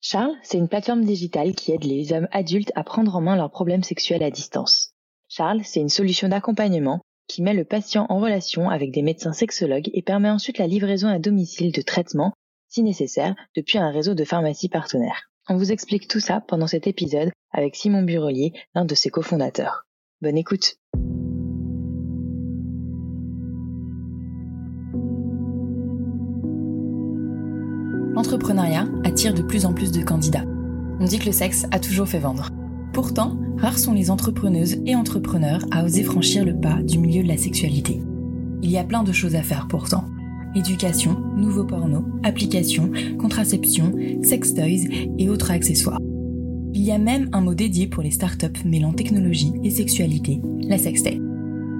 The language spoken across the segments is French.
Charles, c'est une plateforme digitale qui aide les hommes adultes à prendre en main leurs problèmes sexuels à distance. Charles, c'est une solution d'accompagnement qui met le patient en relation avec des médecins sexologues et permet ensuite la livraison à domicile de traitements, si nécessaire, depuis un réseau de pharmacies partenaires. On vous explique tout ça pendant cet épisode avec Simon Burelier, l'un de ses cofondateurs. Bonne écoute. L'entrepreneuriat attire de plus en plus de candidats. On dit que le sexe a toujours fait vendre. Pourtant, rares sont les entrepreneuses et entrepreneurs à oser franchir le pas du milieu de la sexualité. Il y a plein de choses à faire pourtant. Éducation, nouveaux pornos, applications, contraception, sex toys et autres accessoires. Il y a même un mot dédié pour les startups mêlant technologie et sexualité, la sextech.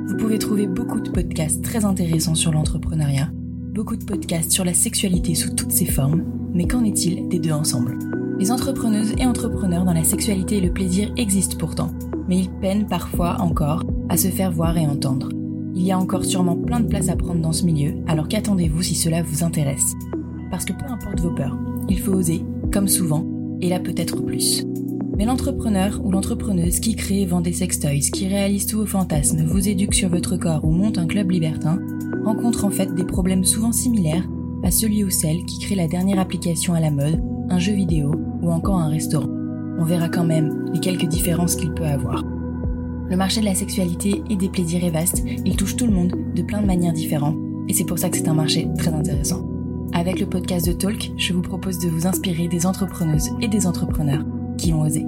Vous pouvez trouver beaucoup de podcasts très intéressants sur l'entrepreneuriat, beaucoup de podcasts sur la sexualité sous toutes ses formes, mais qu'en est-il des deux ensemble? Les entrepreneuses et entrepreneurs dans la sexualité et le plaisir existent pourtant, mais ils peinent parfois encore à se faire voir et entendre. Il y a encore sûrement plein de place à prendre dans ce milieu, alors qu'attendez-vous si cela vous intéresse? Parce que peu importe vos peurs, il faut oser, comme souvent, et là peut-être plus. Mais l'entrepreneur ou l'entrepreneuse qui crée et vend des sextoys, qui réalise tous vos fantasmes, vous éduque sur votre corps ou monte un club libertin, rencontre en fait des problèmes souvent similaires à celui ou celle qui crée la dernière application à la mode, un jeu vidéo ou encore un restaurant. On verra quand même les quelques différences qu'il peut avoir. Le marché de la sexualité et des plaisirs est vaste, il touche tout le monde de plein de manières différentes, et c'est pour ça que c'est un marché très intéressant. Avec le podcast de Talk, je vous propose de vous inspirer des entrepreneuses et des entrepreneurs qui ont osé.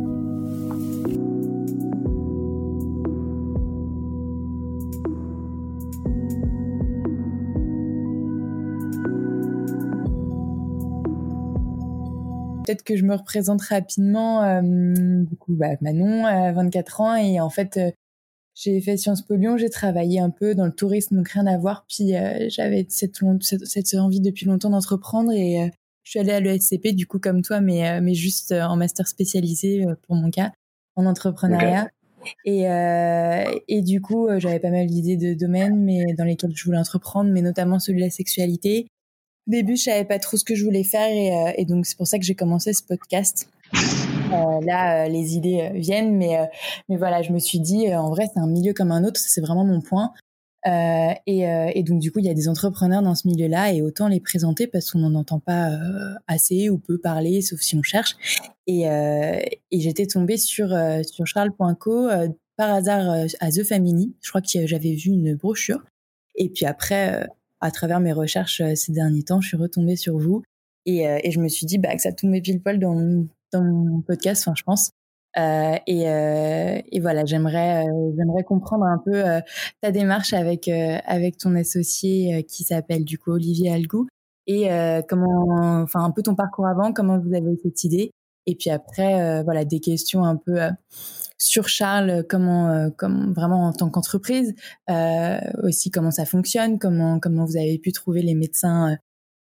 peut-être que je me représente rapidement. Euh, du coup, bah, Manon, 24 ans, et en fait, euh, j'ai fait Sciences Po Lyon, j'ai travaillé un peu dans le tourisme, donc rien à voir. Puis euh, j'avais cette, cette, envie depuis longtemps d'entreprendre et je suis allée à l'ESCP, du coup, comme toi, mais, mais juste en master spécialisé, pour mon cas, en entrepreneuriat. Et, et du coup, j'avais pas mal d'idées de domaines mais dans lesquels je voulais entreprendre, mais notamment celui de la sexualité. Au début, je savais pas trop ce que je voulais faire et, euh, donc c'est pour ça que j'ai commencé ce podcast. Euh, là, euh, les idées viennent, mais mais voilà, je me suis dit en vrai, c'est un milieu comme un autre, c'est vraiment mon point. Et, donc du coup, il y a des entrepreneurs dans ce milieu-là et autant les présenter parce qu'on n'en entend pas assez ou peu parler, sauf si on cherche. Et, et j'étais tombée sur sur Charles.co par hasard à The Family. Je crois que j'avais vu une brochure. Et puis après, à travers mes recherches euh, ces derniers temps, je suis retombée sur vous et, euh, et je me suis dit bah, que ça tombait pile poil dans, dans mon podcast, enfin, je pense. Euh, et, euh, et, voilà, j'aimerais euh, j'aimerais comprendre un peu ta démarche avec avec ton associé qui s'appelle du coup Olivier Algou et comment enfin un peu ton parcours avant, comment vous avez eu cette idée. Et puis après voilà des questions un peu sur Charles, comment, euh, comme vraiment en tant qu'entreprise, euh, aussi comment ça fonctionne, comment comment vous avez pu trouver les médecins, euh,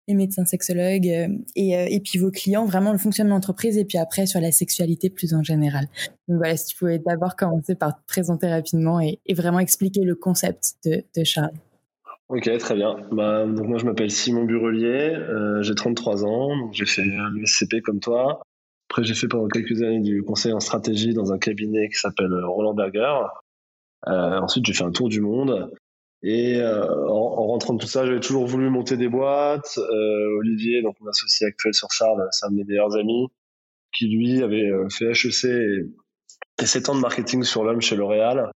les médecins sexologues et, et puis vos clients, vraiment le fonctionnement d'entreprise et puis après sur la sexualité plus en général. Donc voilà, si tu pouvais d'abord commencer par te présenter rapidement et, vraiment expliquer le concept de, Charles. Ok, très bien. Bah, donc moi, je m'appelle Simon Burelier, j'ai 33 ans, j'ai fait un SCP comme toi. Après, j'ai fait pendant quelques années du conseil en stratégie dans un cabinet qui s'appelle Roland Berger. Euh, ensuite, j'ai fait un tour du monde. Et euh, en, rentrant de tout ça, j'avais toujours voulu monter des boîtes. Euh, Olivier, donc mon associé actuel sur Charles, c'est un de mes meilleurs amis, qui lui avait fait HEC et, et 7 ans de marketing sur l'homme chez L'Oréal.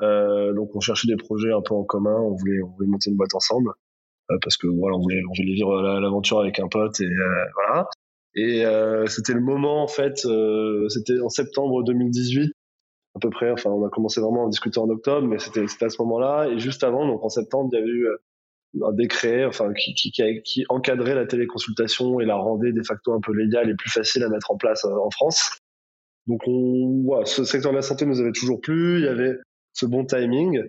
donc on cherchait des projets un peu en commun, on voulait, on voulait monter une boîte ensemble parce que voilà, on voulait, on voulait vivre l'aventure avec un pote et voilà. Et euh, c'était le moment, en fait, euh, c'était en septembre 2018, à peu près. Enfin, on a commencé vraiment à discuter en octobre, mais c'était à ce moment-là. Et juste avant, donc en septembre, il y avait eu euh, un décret enfin, qui, qui, qui, encadrait la téléconsultation et la rendait de facto un peu légale et plus facile à mettre en place en France. Donc, on, voilà, ce secteur de la santé nous avait toujours plu. Il y avait ce bon timing.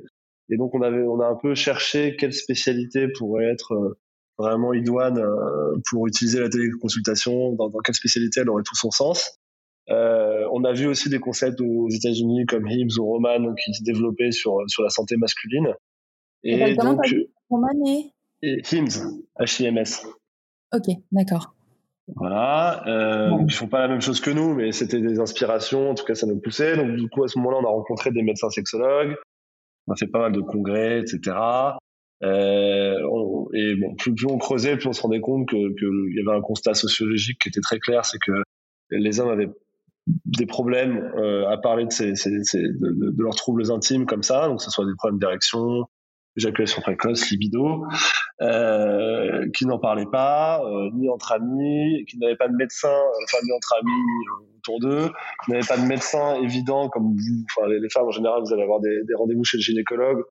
Et donc, on, avait, on a un peu cherché quelle spécialité pourrait être vraiment idoine euh, pour utiliser la téléconsultation, dans quelle spécialité elle aurait tout son sens. Euh, on a vu aussi des concepts aux États-Unis comme HIMS ou Roman qui se développaient sur, sur la santé masculine. Et, donc, Roman et HIMS, H-I-M-S. Ok, d'accord. Voilà. Euh, Ils font pas la même chose que nous, mais c'était des inspirations. En tout cas, ça nous poussait. Donc, du coup, à ce moment-là, on a rencontré des médecins sexologues. On a fait pas mal de congrès, etc. Euh, et bon, plus, plus, on creusait, plus on se rendait compte qu'il que y avait un constat sociologique qui était très clair, c'est que les hommes avaient des problèmes euh, à parler de, ces, ces, ces de, leurs troubles intimes comme ça, donc que ce soit des problèmes d'érection, éjaculation précoce, libido, euh, qui n'en parlaient pas, euh, ni entre amis, qui n'avaient pas de médecin, enfin ni entre amis autour d'eux, qui n'avaient pas de médecin évident comme vous, enfin les, femmes en général, vous allez avoir des, des rendez-vous chez le gynécologue,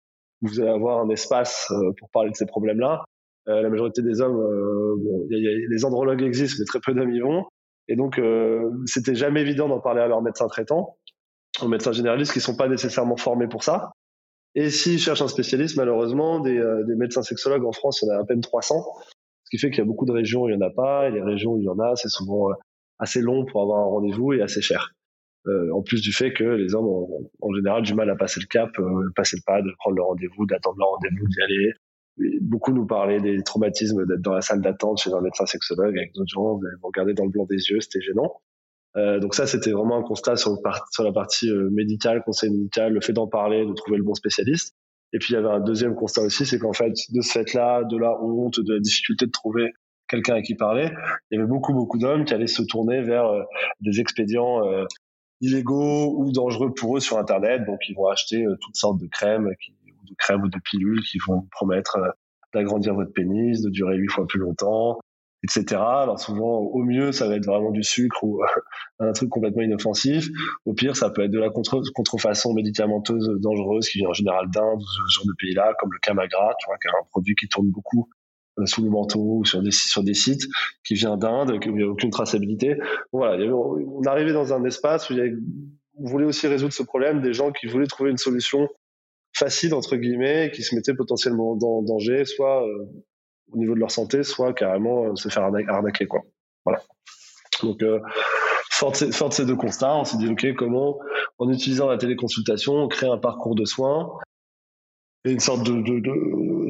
vous allez avoir un espace euh, pour parler de ces problèmes-là. Euh, la majorité des hommes, euh, bon, y a, y a, les andrologues existent, mais très peu d'hommes y vont. Et donc, euh, c'était jamais évident d'en parler à leur médecin traitant, aux médecins généralistes qui sont pas nécessairement formés pour ça. Et s'ils cherchent un spécialiste, malheureusement, des, euh, des, médecins sexologues en France, il y en a à peine 300. Ce qui fait qu'il y a beaucoup de régions où il n'y en a pas, et les régions où il y en a, c'est souvent assez long pour avoir un rendez-vous et assez cher. Euh, en plus du fait que les hommes ont en général du mal à passer le cap, euh, passer le pas, de prendre le rendez-vous, d'attendre le rendez-vous, d'y aller. Beaucoup nous parlaient des traumatismes d'être dans la salle d'attente chez un médecin sexologue avec d'autres gens, vous regarder dans le blanc des yeux, c'était gênant. Euh, donc ça, c'était vraiment un constat sur, sur la partie euh, médicale, conseil médical, le fait d'en parler, de trouver le bon spécialiste. Et puis il y avait un deuxième constat aussi, c'est qu'en fait, de ce fait-là, de la honte, de la difficulté de trouver quelqu'un à qui parler, il y avait beaucoup beaucoup d'hommes qui allaient se tourner vers euh, des expédients euh, illégaux ou dangereux pour eux sur Internet. Donc, ils vont acheter toutes sortes de crèmes, qui, de crèmes ou de pilules qui vont vous promettre euh, d'agrandir votre pénis, de durer huit fois plus longtemps, etc. Alors souvent, au mieux, ça va être vraiment du sucre ou un truc complètement inoffensif. Au pire, ça peut être de la contre contrefaçon médicamenteuse dangereuse qui vient en général d'Inde ou ce genre de pays-là, comme le Camagra, tu vois, qui est un produit qui tourne beaucoup euh, sous le manteau ou sur des, des sites qui vient d'Inde, où il n'y a aucune traçabilité. Voilà, on arrivait dans un espace où il y on voulait aussi résoudre ce problème des gens qui voulaient trouver une solution facile, entre guillemets, qui se mettaient potentiellement en danger, soit euh, au niveau de leur santé, soit carrément euh, se faire arnaquer. Quoi. Voilà. Donc, euh, fort, de, ces deux constats, on s'est dit, OK, comment, en utilisant la téléconsultation, on crée un parcours de soins et une sorte de,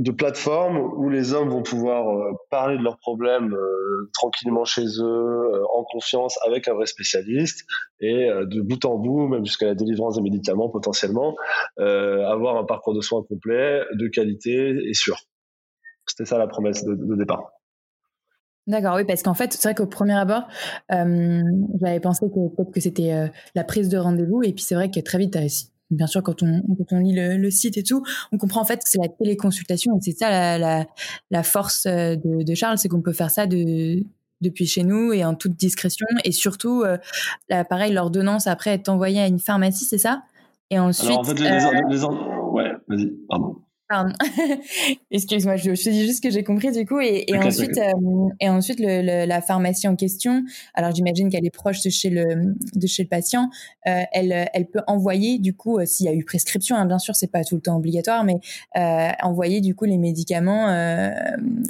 de, plateforme où les hommes vont pouvoir euh, parler de leurs problèmes euh, tranquillement chez eux, euh, en confiance, avec un vrai spécialiste, et de bout en bout, même jusqu'à la délivrance des médicaments potentiellement, avoir un parcours de soins complet, de qualité et sûr. C'était ça la promesse de, départ. D'accord, oui, parce qu'en fait, c'est vrai qu'au premier abord, j'avais pensé que peut-être que c'était la prise de rendez-vous, et puis c'est vrai que très vite, bien sûr, quand on, quand on lit le, le, site et tout, on comprend en fait que c'est la téléconsultation, et c'est ça la, la, la, force euh, de, de Charles, c'est qu'on peut faire ça de, depuis chez nous et en toute discrétion, et surtout, euh, là, pareil, l'ordonnance après est envoyée à une pharmacie, c'est ça? Et ensuite, Alors, en fait, les, euh, les, les, ouais, vas-y, pardon. Pardon. Excuse-moi, je, je, te dis juste que j'ai compris du coup. Et, et ensuite, euh, et ensuite le, le, la pharmacie en question, alors j'imagine qu'elle est proche de chez le, de chez le patient, euh, elle, elle peut envoyer du coup, euh, s'il y a eu prescription, hein, bien sûr, c'est pas tout le temps obligatoire, mais euh, envoyer du coup les médicaments euh,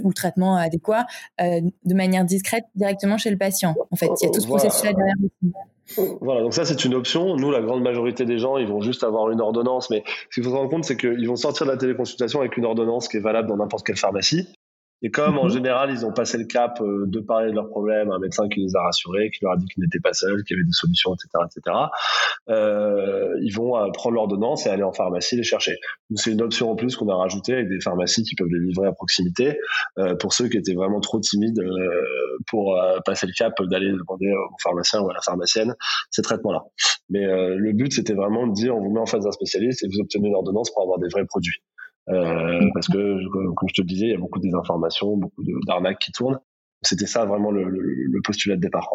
ou le traitement adéquat de manière discrète directement chez le patient. En fait, il y a tout ce processus-là derrière. Voilà, donc ça c'est une option. Nous, la grande majorité des gens, ils vont juste avoir une ordonnance, mais ce qu'il faut se rendre compte, c'est qu'ils vont sortir de la téléconsultation avec une ordonnance qui est valable dans n'importe quelle pharmacie. Et comme en général, ils ont passé le cap euh, de parler de leurs problèmes à un médecin qui les a rassurés, qui leur a dit qu'ils n'étaient pas seuls, qu'il y avait des solutions, etc., etc., euh, ils vont euh, prendre l'ordonnance et aller en pharmacie les chercher. C'est une option en plus qu'on a rajoutée avec des pharmacies qui peuvent les livrer à proximité euh, pour ceux qui étaient vraiment trop timides euh, pour euh, passer le cap d'aller demander au pharmacien ou à la pharmacienne ces traitements-là. Mais le but, c'était vraiment de dire on vous met en face d'un spécialiste et vous obtenez une ordonnance pour avoir des vrais produits. Euh, parce que, comme je te le disais, il y a beaucoup de désinformations, beaucoup d'arnaques qui tournent. C'était ça vraiment le, le, le, postulat de départ.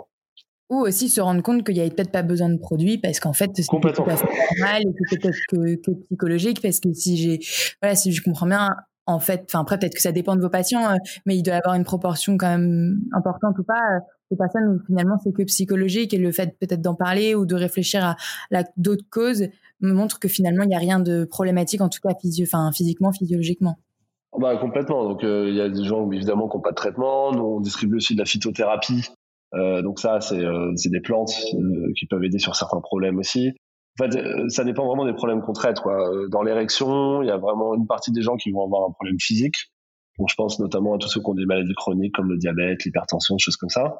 Ou aussi se rendre compte qu'il n'y avait peut-être pas besoin de produits parce qu'en fait, c'est à fait normal et que peut-être que, que, psychologique parce que si j'ai, voilà, si je comprends bien, en fait, enfin après peut-être que ça dépend de vos patients, euh, mais il doit y avoir une proportion quand même importante ou pas euh, de personnes où finalement c'est que psychologique et le fait peut-être d'en parler ou de réfléchir à, à d'autres causes me montre que finalement il n'y a rien de problématique en tout cas physio, physiquement, physiologiquement. Bah complètement. Donc il euh, y a des gens évidemment qui n'ont pas de traitement. Nous on distribue aussi de la phytothérapie. Euh, donc ça c'est euh, des plantes qui peuvent aider sur certains problèmes aussi. En fait, ça dépend vraiment des problèmes qu'on traite. Quoi. Dans l'érection, il y a vraiment une partie des gens qui vont avoir un problème physique Donc, je pense notamment à tous ceux qui ont des maladies chroniques comme le diabète, l'hypertension, des choses comme ça,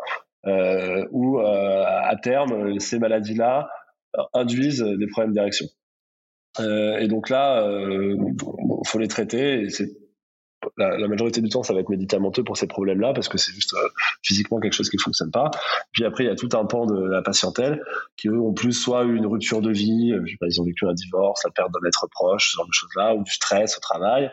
euh, euh, à terme, ces maladies-là induisent des problèmes d'érection. Euh, et donc là, il faut les traiter. La, majorité du temps, ça va être médicamenteux pour ces problèmes-là parce que c'est juste euh, physiquement quelque chose qui ne fonctionne pas. Puis après, il y a tout un pan de la patientèle qui eux ont plus soit une rupture de vie, euh, ils ont vécu un divorce, la perte d'un être proche, ce genre de choses-là, ou du stress au travail.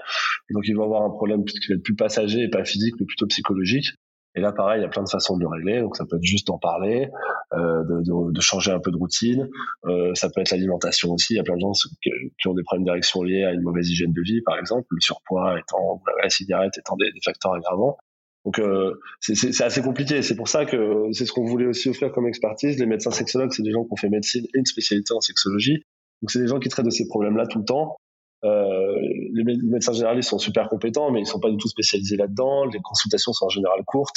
Et donc ils vont avoir un problème qui va être plus passager et pas physique, mais plutôt psychologique. Et là, pareil, il y a plein de façons de le régler. Donc, ça peut être juste d'en parler, euh, de, de, de, changer un peu de routine. Euh, ça peut être l'alimentation aussi. Il y a plein de gens qui, ont des problèmes d'érection liés à une mauvaise hygiène de vie, par exemple, le surpoids étant, la cigarette étant des, facteurs aggravants. Donc, euh, c'est assez compliqué. C'est pour ça que c'est ce qu'on voulait aussi offrir comme expertise. Les médecins sexologues, c'est des gens qui ont fait médecine et une spécialité en sexologie. Donc, c'est des gens qui traitent de ces problèmes-là tout le temps. Euh, les médecins généralistes sont super compétents, mais ils sont pas du tout spécialisés là-dedans. Les consultations sont en général courtes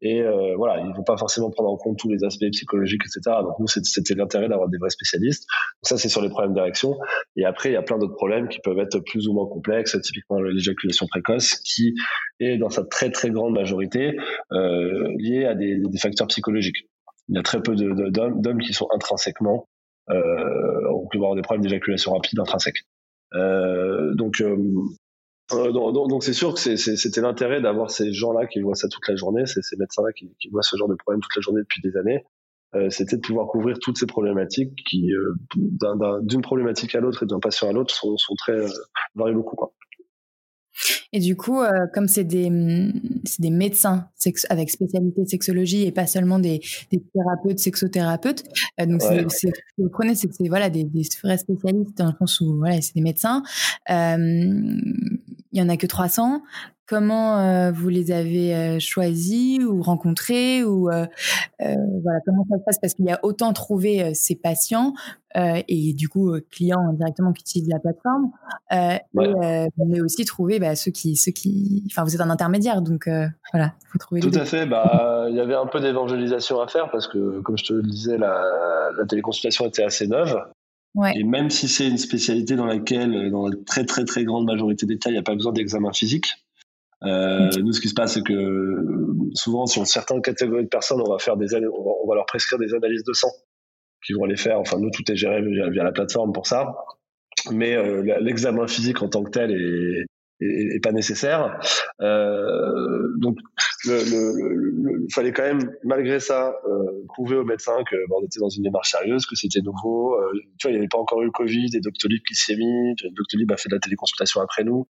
et euh, voilà, ils vont pas forcément prendre en compte tous les aspects psychologiques, etc. Donc nous, c'était l'intérêt d'avoir des vrais spécialistes. Donc ça, c'est sur les problèmes d'érection. Et après, il y a plein d'autres problèmes qui peuvent être plus ou moins complexes, typiquement l'éjaculation précoce, qui est dans sa très très grande majorité euh, liée à des, des facteurs psychologiques. Il y a très peu d'hommes qui sont intrinsèquement euh, on peut avoir des problèmes d'éjaculation rapide intrinsèques. Euh, donc euh, euh, donc c'est sûr que c'était l'intérêt d'avoir ces gens-là qui voient ça toute la journée, ces, médecins-là qui, voient ce genre de problème toute la journée depuis des années. Euh, c'était de pouvoir couvrir toutes ces problématiques qui, euh, d'une problématique à l'autre et d'un patient à l'autre, sont, sont, très euh, varient beaucoup. Quoi. Et du coup, euh, comme c'est des, mm, des médecins avec spécialité de sexologie et pas seulement des, des thérapeutes, sexothérapeutes, euh, donc c'est, c'est, vous prenez, c'est que c'est voilà, des, des, vrais spécialistes dans le sens où voilà, c'est des médecins. Euh, il y en a que 300. Comment euh, vous les avez euh, choisis ou rencontrés ou euh, voilà comment ça se passe? Parce qu'il y a autant trouvé ces patients et du coup clients directement qui utilisent la plateforme, mais aussi trouver bah, ceux qui ceux qui enfin vous êtes un intermédiaire donc voilà faut trouver. Tout à fait bah il y avait un peu d'évangélisation à faire parce que comme je te le disais la, la téléconsultation était assez neuve. Ouais. Et même si c'est une spécialité dans laquelle, dans la très très très grande majorité des cas, il n'y a pas besoin d'examen physique, euh, nous, ce qui se passe, c'est que souvent, sur certaines catégories de personnes, on va faire des, on va, leur prescrire des analyses de sang qui vont les faire. Enfin, nous, tout est géré via, la plateforme pour ça. Mais euh, l'examen physique en tant que tel est, est, pas nécessaire. Euh, donc, il fallait quand même, malgré ça, euh, prouver aux médecins que on était dans une démarche sérieuse, que c'était nouveau. Euh, tu vois, il n'y avait pas encore eu le Covid et Doctolib qui s'y est mis. Doctolib a fait de la téléconsultation après nous.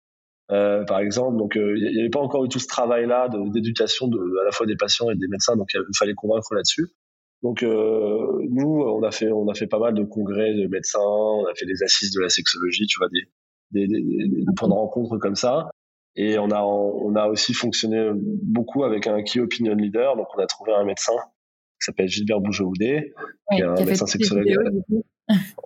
Euh, par exemple. Donc, euh, il n'y avait pas encore eu tout ce travail-là d'éducation à la fois des patients et des médecins, donc il fallait convaincre là-dessus. Donc, euh, nous, on a fait, on a fait pas mal de congrès de médecins, on a fait des assises de la sexologie, tu vois, des, des, des, des points de rencontre comme ça. Et on a, on a aussi fonctionné beaucoup avec un key opinion leader. Donc, on a trouvé un médecin qui s'appelle Gilbert Bougeaudé, qui est un médecin sexologue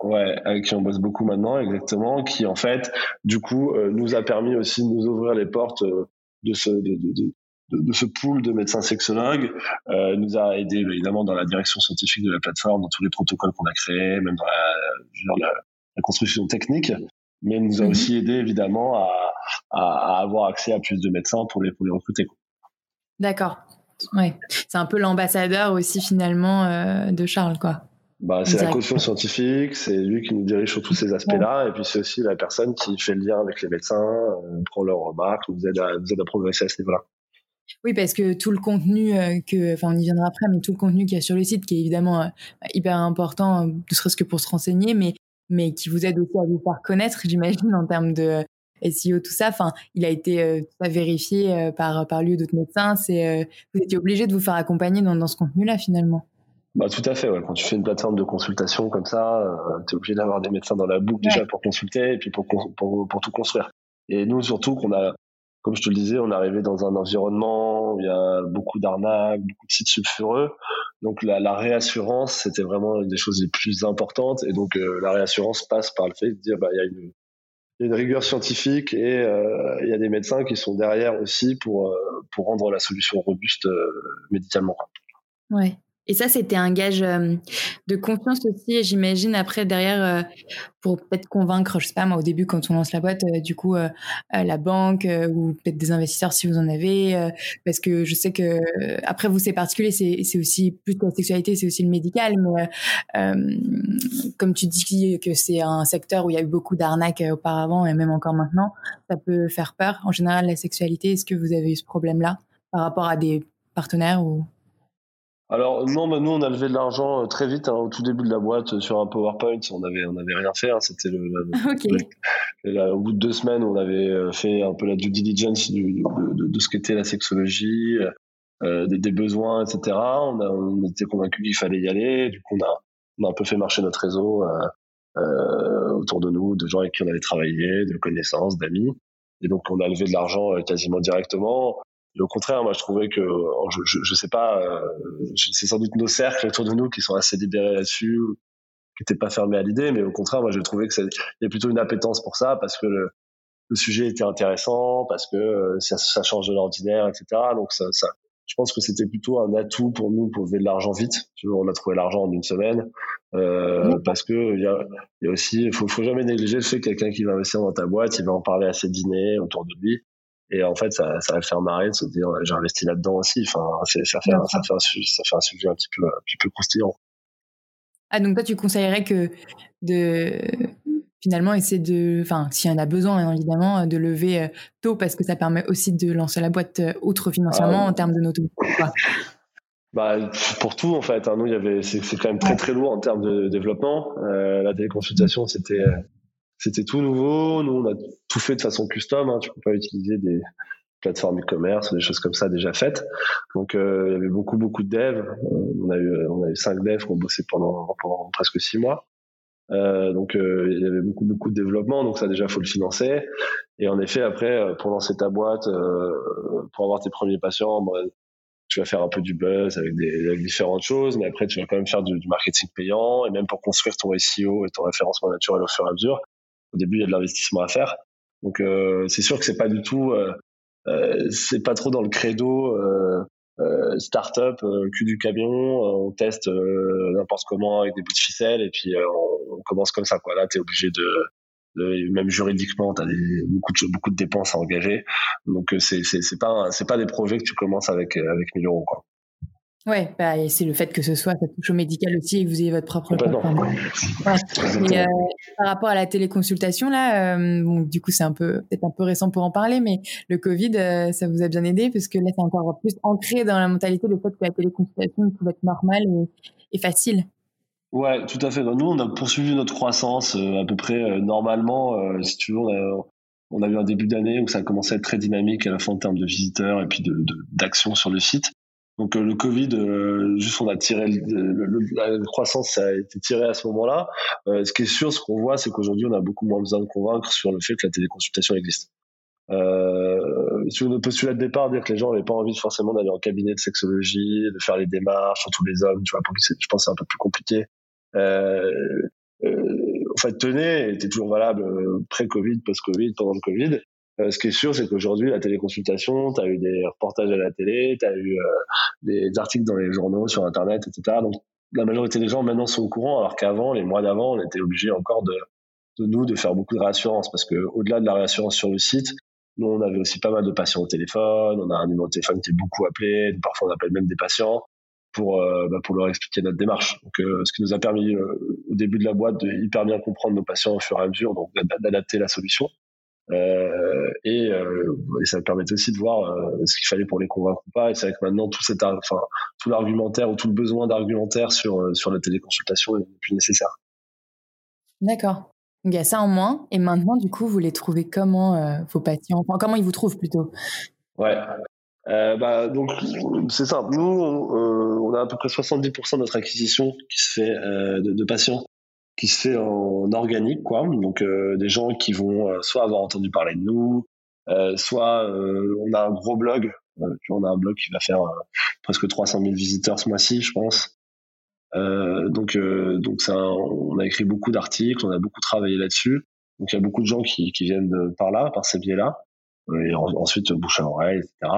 ouais, avec qui on bosse beaucoup maintenant, exactement, qui en fait, du coup, euh, nous a permis aussi de nous ouvrir les portes euh, de ce de, de, de, de, ce pool de médecins sexologues, euh, nous a aidé évidemment dans la direction scientifique de la plateforme, dans tous les protocoles qu'on a créés, même dans la, la, la, construction technique, mais nous a mhm. aussi aidé évidemment à, à, à, avoir accès à plus de médecins pour les, pour les recruter. D'accord. Ouais. C'est un peu l'ambassadeur aussi finalement de Charles, quoi. Bah, c'est la caution scientifique, c'est lui qui nous dirige sur tous ces aspects-là, et puis c'est aussi la personne qui fait le lien avec les médecins, euh, prend leurs remarques, nous aide, à, nous aide à progresser à ce niveau-là. Oui, parce que tout le contenu euh, que, enfin, on y viendra après, mais tout le contenu qu'il y a sur le site, qui est évidemment euh, hyper important, ne serait-ce que pour se renseigner, mais, mais qui vous aide aussi à vous faire connaître, j'imagine, en termes de SEO, tout ça. Enfin, il a été vérifié par, par lui ou d'autres médecins. C'est, vous étiez obligé de vous faire accompagner dans, dans ce contenu-là, finalement. Bah, tout à fait. Ouais. Quand tu fais une plateforme de consultation comme ça, euh, tu es obligé d'avoir des médecins dans la boucle déjà pour consulter et puis pour, pour, pour tout construire. Et nous, surtout, qu'on a, comme je te le disais, on est arrivé dans un environnement où il y a beaucoup d'arnaques, beaucoup de sites sulfureux. Donc la, la réassurance, c'était vraiment une des choses les plus importantes. Et donc euh, la réassurance passe par le fait de dire, bah, il y a une, une rigueur scientifique et euh, il y a des médecins qui sont derrière aussi pour, euh, pour rendre la solution robuste médicalement. Ouais. Et ça, c'était un gage euh, de confiance aussi, j'imagine, après, derrière, euh, pour peut-être convaincre, je sais pas, moi, au début, quand on lance la boîte, euh, du coup, la banque ou peut-être des investisseurs si vous en avez, parce que je sais que, après, vous, c'est particulier, c'est aussi plus que la sexualité, c'est aussi le médical, mais comme tu dis que c'est un secteur où il y a eu beaucoup d'arnaques auparavant et même encore maintenant, ça peut faire peur. En général, la sexualité, est-ce que vous avez eu ce problème-là par rapport à des partenaires ou alors non, bah, nous on a levé de l'argent euh, très vite hein, au tout début de la boîte euh, sur un PowerPoint. On avait on avait rien fait. Hein, C'était le, au bout de deux semaines, on avait euh, fait un peu la due diligence du, de, de, ce qu'était la sexologie, des, des, besoins, etc. On, a, on était convaincus qu'il fallait y aller. Du coup, on a on a un peu fait marcher notre réseau autour de nous, de gens avec qui on avait travaillé, de connaissances, d'amis. Et donc on a levé de l'argent quasiment directement. Et au contraire, moi, je trouvais que, oh, je, je, je sais pas, euh, c'est sans doute nos cercles autour de nous qui sont assez libérés là-dessus, qui n'étaient pas fermés à l'idée, mais au contraire, moi, je trouvais que il y a plutôt une appétence pour ça parce que le, le sujet était intéressant, parce que euh, ça, ça change de l'ordinaire, etc. Donc ça, ça, je pense que c'était plutôt un atout pour nous pour lever de l'argent vite. On a trouvé l'argent en une semaine euh, parce que il y a, y a, aussi, il faut, faut jamais négliger le fait que quelqu'un qui va investir dans ta boîte, il va en parler à ses dîners autour de lui. Et en fait, ça, ça va faire marrer de se dire, j'ai investi là-dedans aussi. Enfin, c'est, ça, fait, ça, fait un, ça fait un sujet un petit peu, un petit peu croustillant. Ah, donc toi, tu conseillerais que de finalement essayer de, enfin, s'il y en a besoin, hein, évidemment, de lever euh, tôt parce que ça permet aussi de lancer la boîte euh, outre financièrement ah en termes de notre bah, pour tout en fait. Hein. Nous, il y avait, c'est, quand même très très lourd en termes de développement. Euh, la téléconsultation, c'était euh, c'était tout nouveau. Nous, on a tout fait de façon custom. Hein. Tu peux pas utiliser des plateformes e-commerce, des choses comme ça déjà faites. Donc, euh, il y avait beaucoup, beaucoup de devs. On a eu, on a eu cinq devs qui ont bossé pendant, pendant presque six mois. Euh, donc, euh, il y avait beaucoup, beaucoup de développement. Donc, ça déjà, faut le financer. Et en effet, après, euh, pour lancer ta boîte, euh, pour avoir tes premiers patients, bah, tu vas faire un peu du buzz avec, des, avec différentes choses, mais après, tu vas quand même faire du, du marketing payant et même pour construire ton SEO et ton référencement naturel au fur et à mesure au début, il y a de l'investissement à faire. Donc, euh, c'est sûr que c'est pas du tout, euh, euh c'est pas trop dans le credo euh, euh start-up, cul du camion. on teste n'importe comment avec des bouts de ficelle et puis on, on, commence comme ça. Quoi. Là, t'es obligé de, de, même juridiquement, t'as des, beaucoup de beaucoup de dépenses à engager. Donc, c'est c'est pas c'est pas des projets que tu commences avec avec 1000 euros. Quoi. Ouais, bah, c'est le fait que ce soit, ça touche au médical aussi et que vous ayez votre propre ouais. euh, par rapport à la téléconsultation, là, euh, bon, du coup, c'est un peu, peut-être un peu récent pour en parler, mais le Covid, euh, ça vous a bien aidé parce que là, c'est encore plus ancré dans la mentalité le fait que la téléconsultation peut être normale et, et facile. Ouais, tout à fait. Nous, on a poursuivi notre croissance à peu près normalement. si tu veux, on a, on a eu un début d'année où ça a commencé à être très dynamique à la fois en termes de visiteurs et puis de d'actions sur le site. Donc euh, le Covid, euh, juste on a tiré le, la croissance, ça a été tiré à ce moment-là. Euh, ce qui est sûr, ce qu'on voit, c'est qu'aujourd'hui on a beaucoup moins besoin de convaincre sur le fait que la téléconsultation existe. Euh, sur notre postulat de départ, dire que les gens n'avaient pas envie forcément d'aller en cabinet de sexologie, de faire les démarches, surtout les hommes, tu vois, pour je pense c'est un peu plus compliqué. Euh, en fait, tenez, était toujours valable pré-Covid, post-Covid, pendant le Covid. Euh, ce qui est sûr, c'est qu'aujourd'hui, la téléconsultation, tu as eu des reportages à la télé, tu as eu euh, des articles dans les journaux, sur Internet, etc. Donc, la majorité des gens maintenant sont au courant, alors qu'avant, les mois d'avant, on était obligé encore de, nous de faire beaucoup de réassurance, parce que au-delà de la réassurance sur le site, nous, on avait aussi pas mal de patients au téléphone, on a un numéro de téléphone qui est beaucoup appelé, parfois on appelle même des patients pour euh, bah, leur expliquer notre démarche. Donc, ce qui nous a permis au début de la boîte de hyper bien comprendre nos patients au fur et à mesure, donc d'adapter la solution. Euh, et, euh, et, ça permettait aussi de voir euh, ce qu'il fallait pour les convaincre ou pas. Et c'est vrai que maintenant tout cet, enfin tout l'argumentaire ou tout le besoin d'argumentaire sur sur la téléconsultation est plus nécessaire. D'accord. Il y a ça en moins. Et maintenant, du coup, vous les trouvez comment vos patients? Enfin, Comment ils vous trouvent plutôt? Ouais. Bah, donc c'est simple. Nous, on, on, a à peu près 70% de notre acquisition qui se fait de, de, patients qui se fait en organique, quoi. Donc euh, des gens qui vont euh, soit avoir entendu parler de nous, euh, soit on a un gros blog. on a un blog qui va faire presque 300 000 visiteurs ce mois-ci, je pense. donc donc ça, on a écrit beaucoup d'articles, on a beaucoup travaillé là-dessus. Donc il y a beaucoup de gens qui, viennent par là, par ces biais-là. Et ensuite bouche à oreille, etc.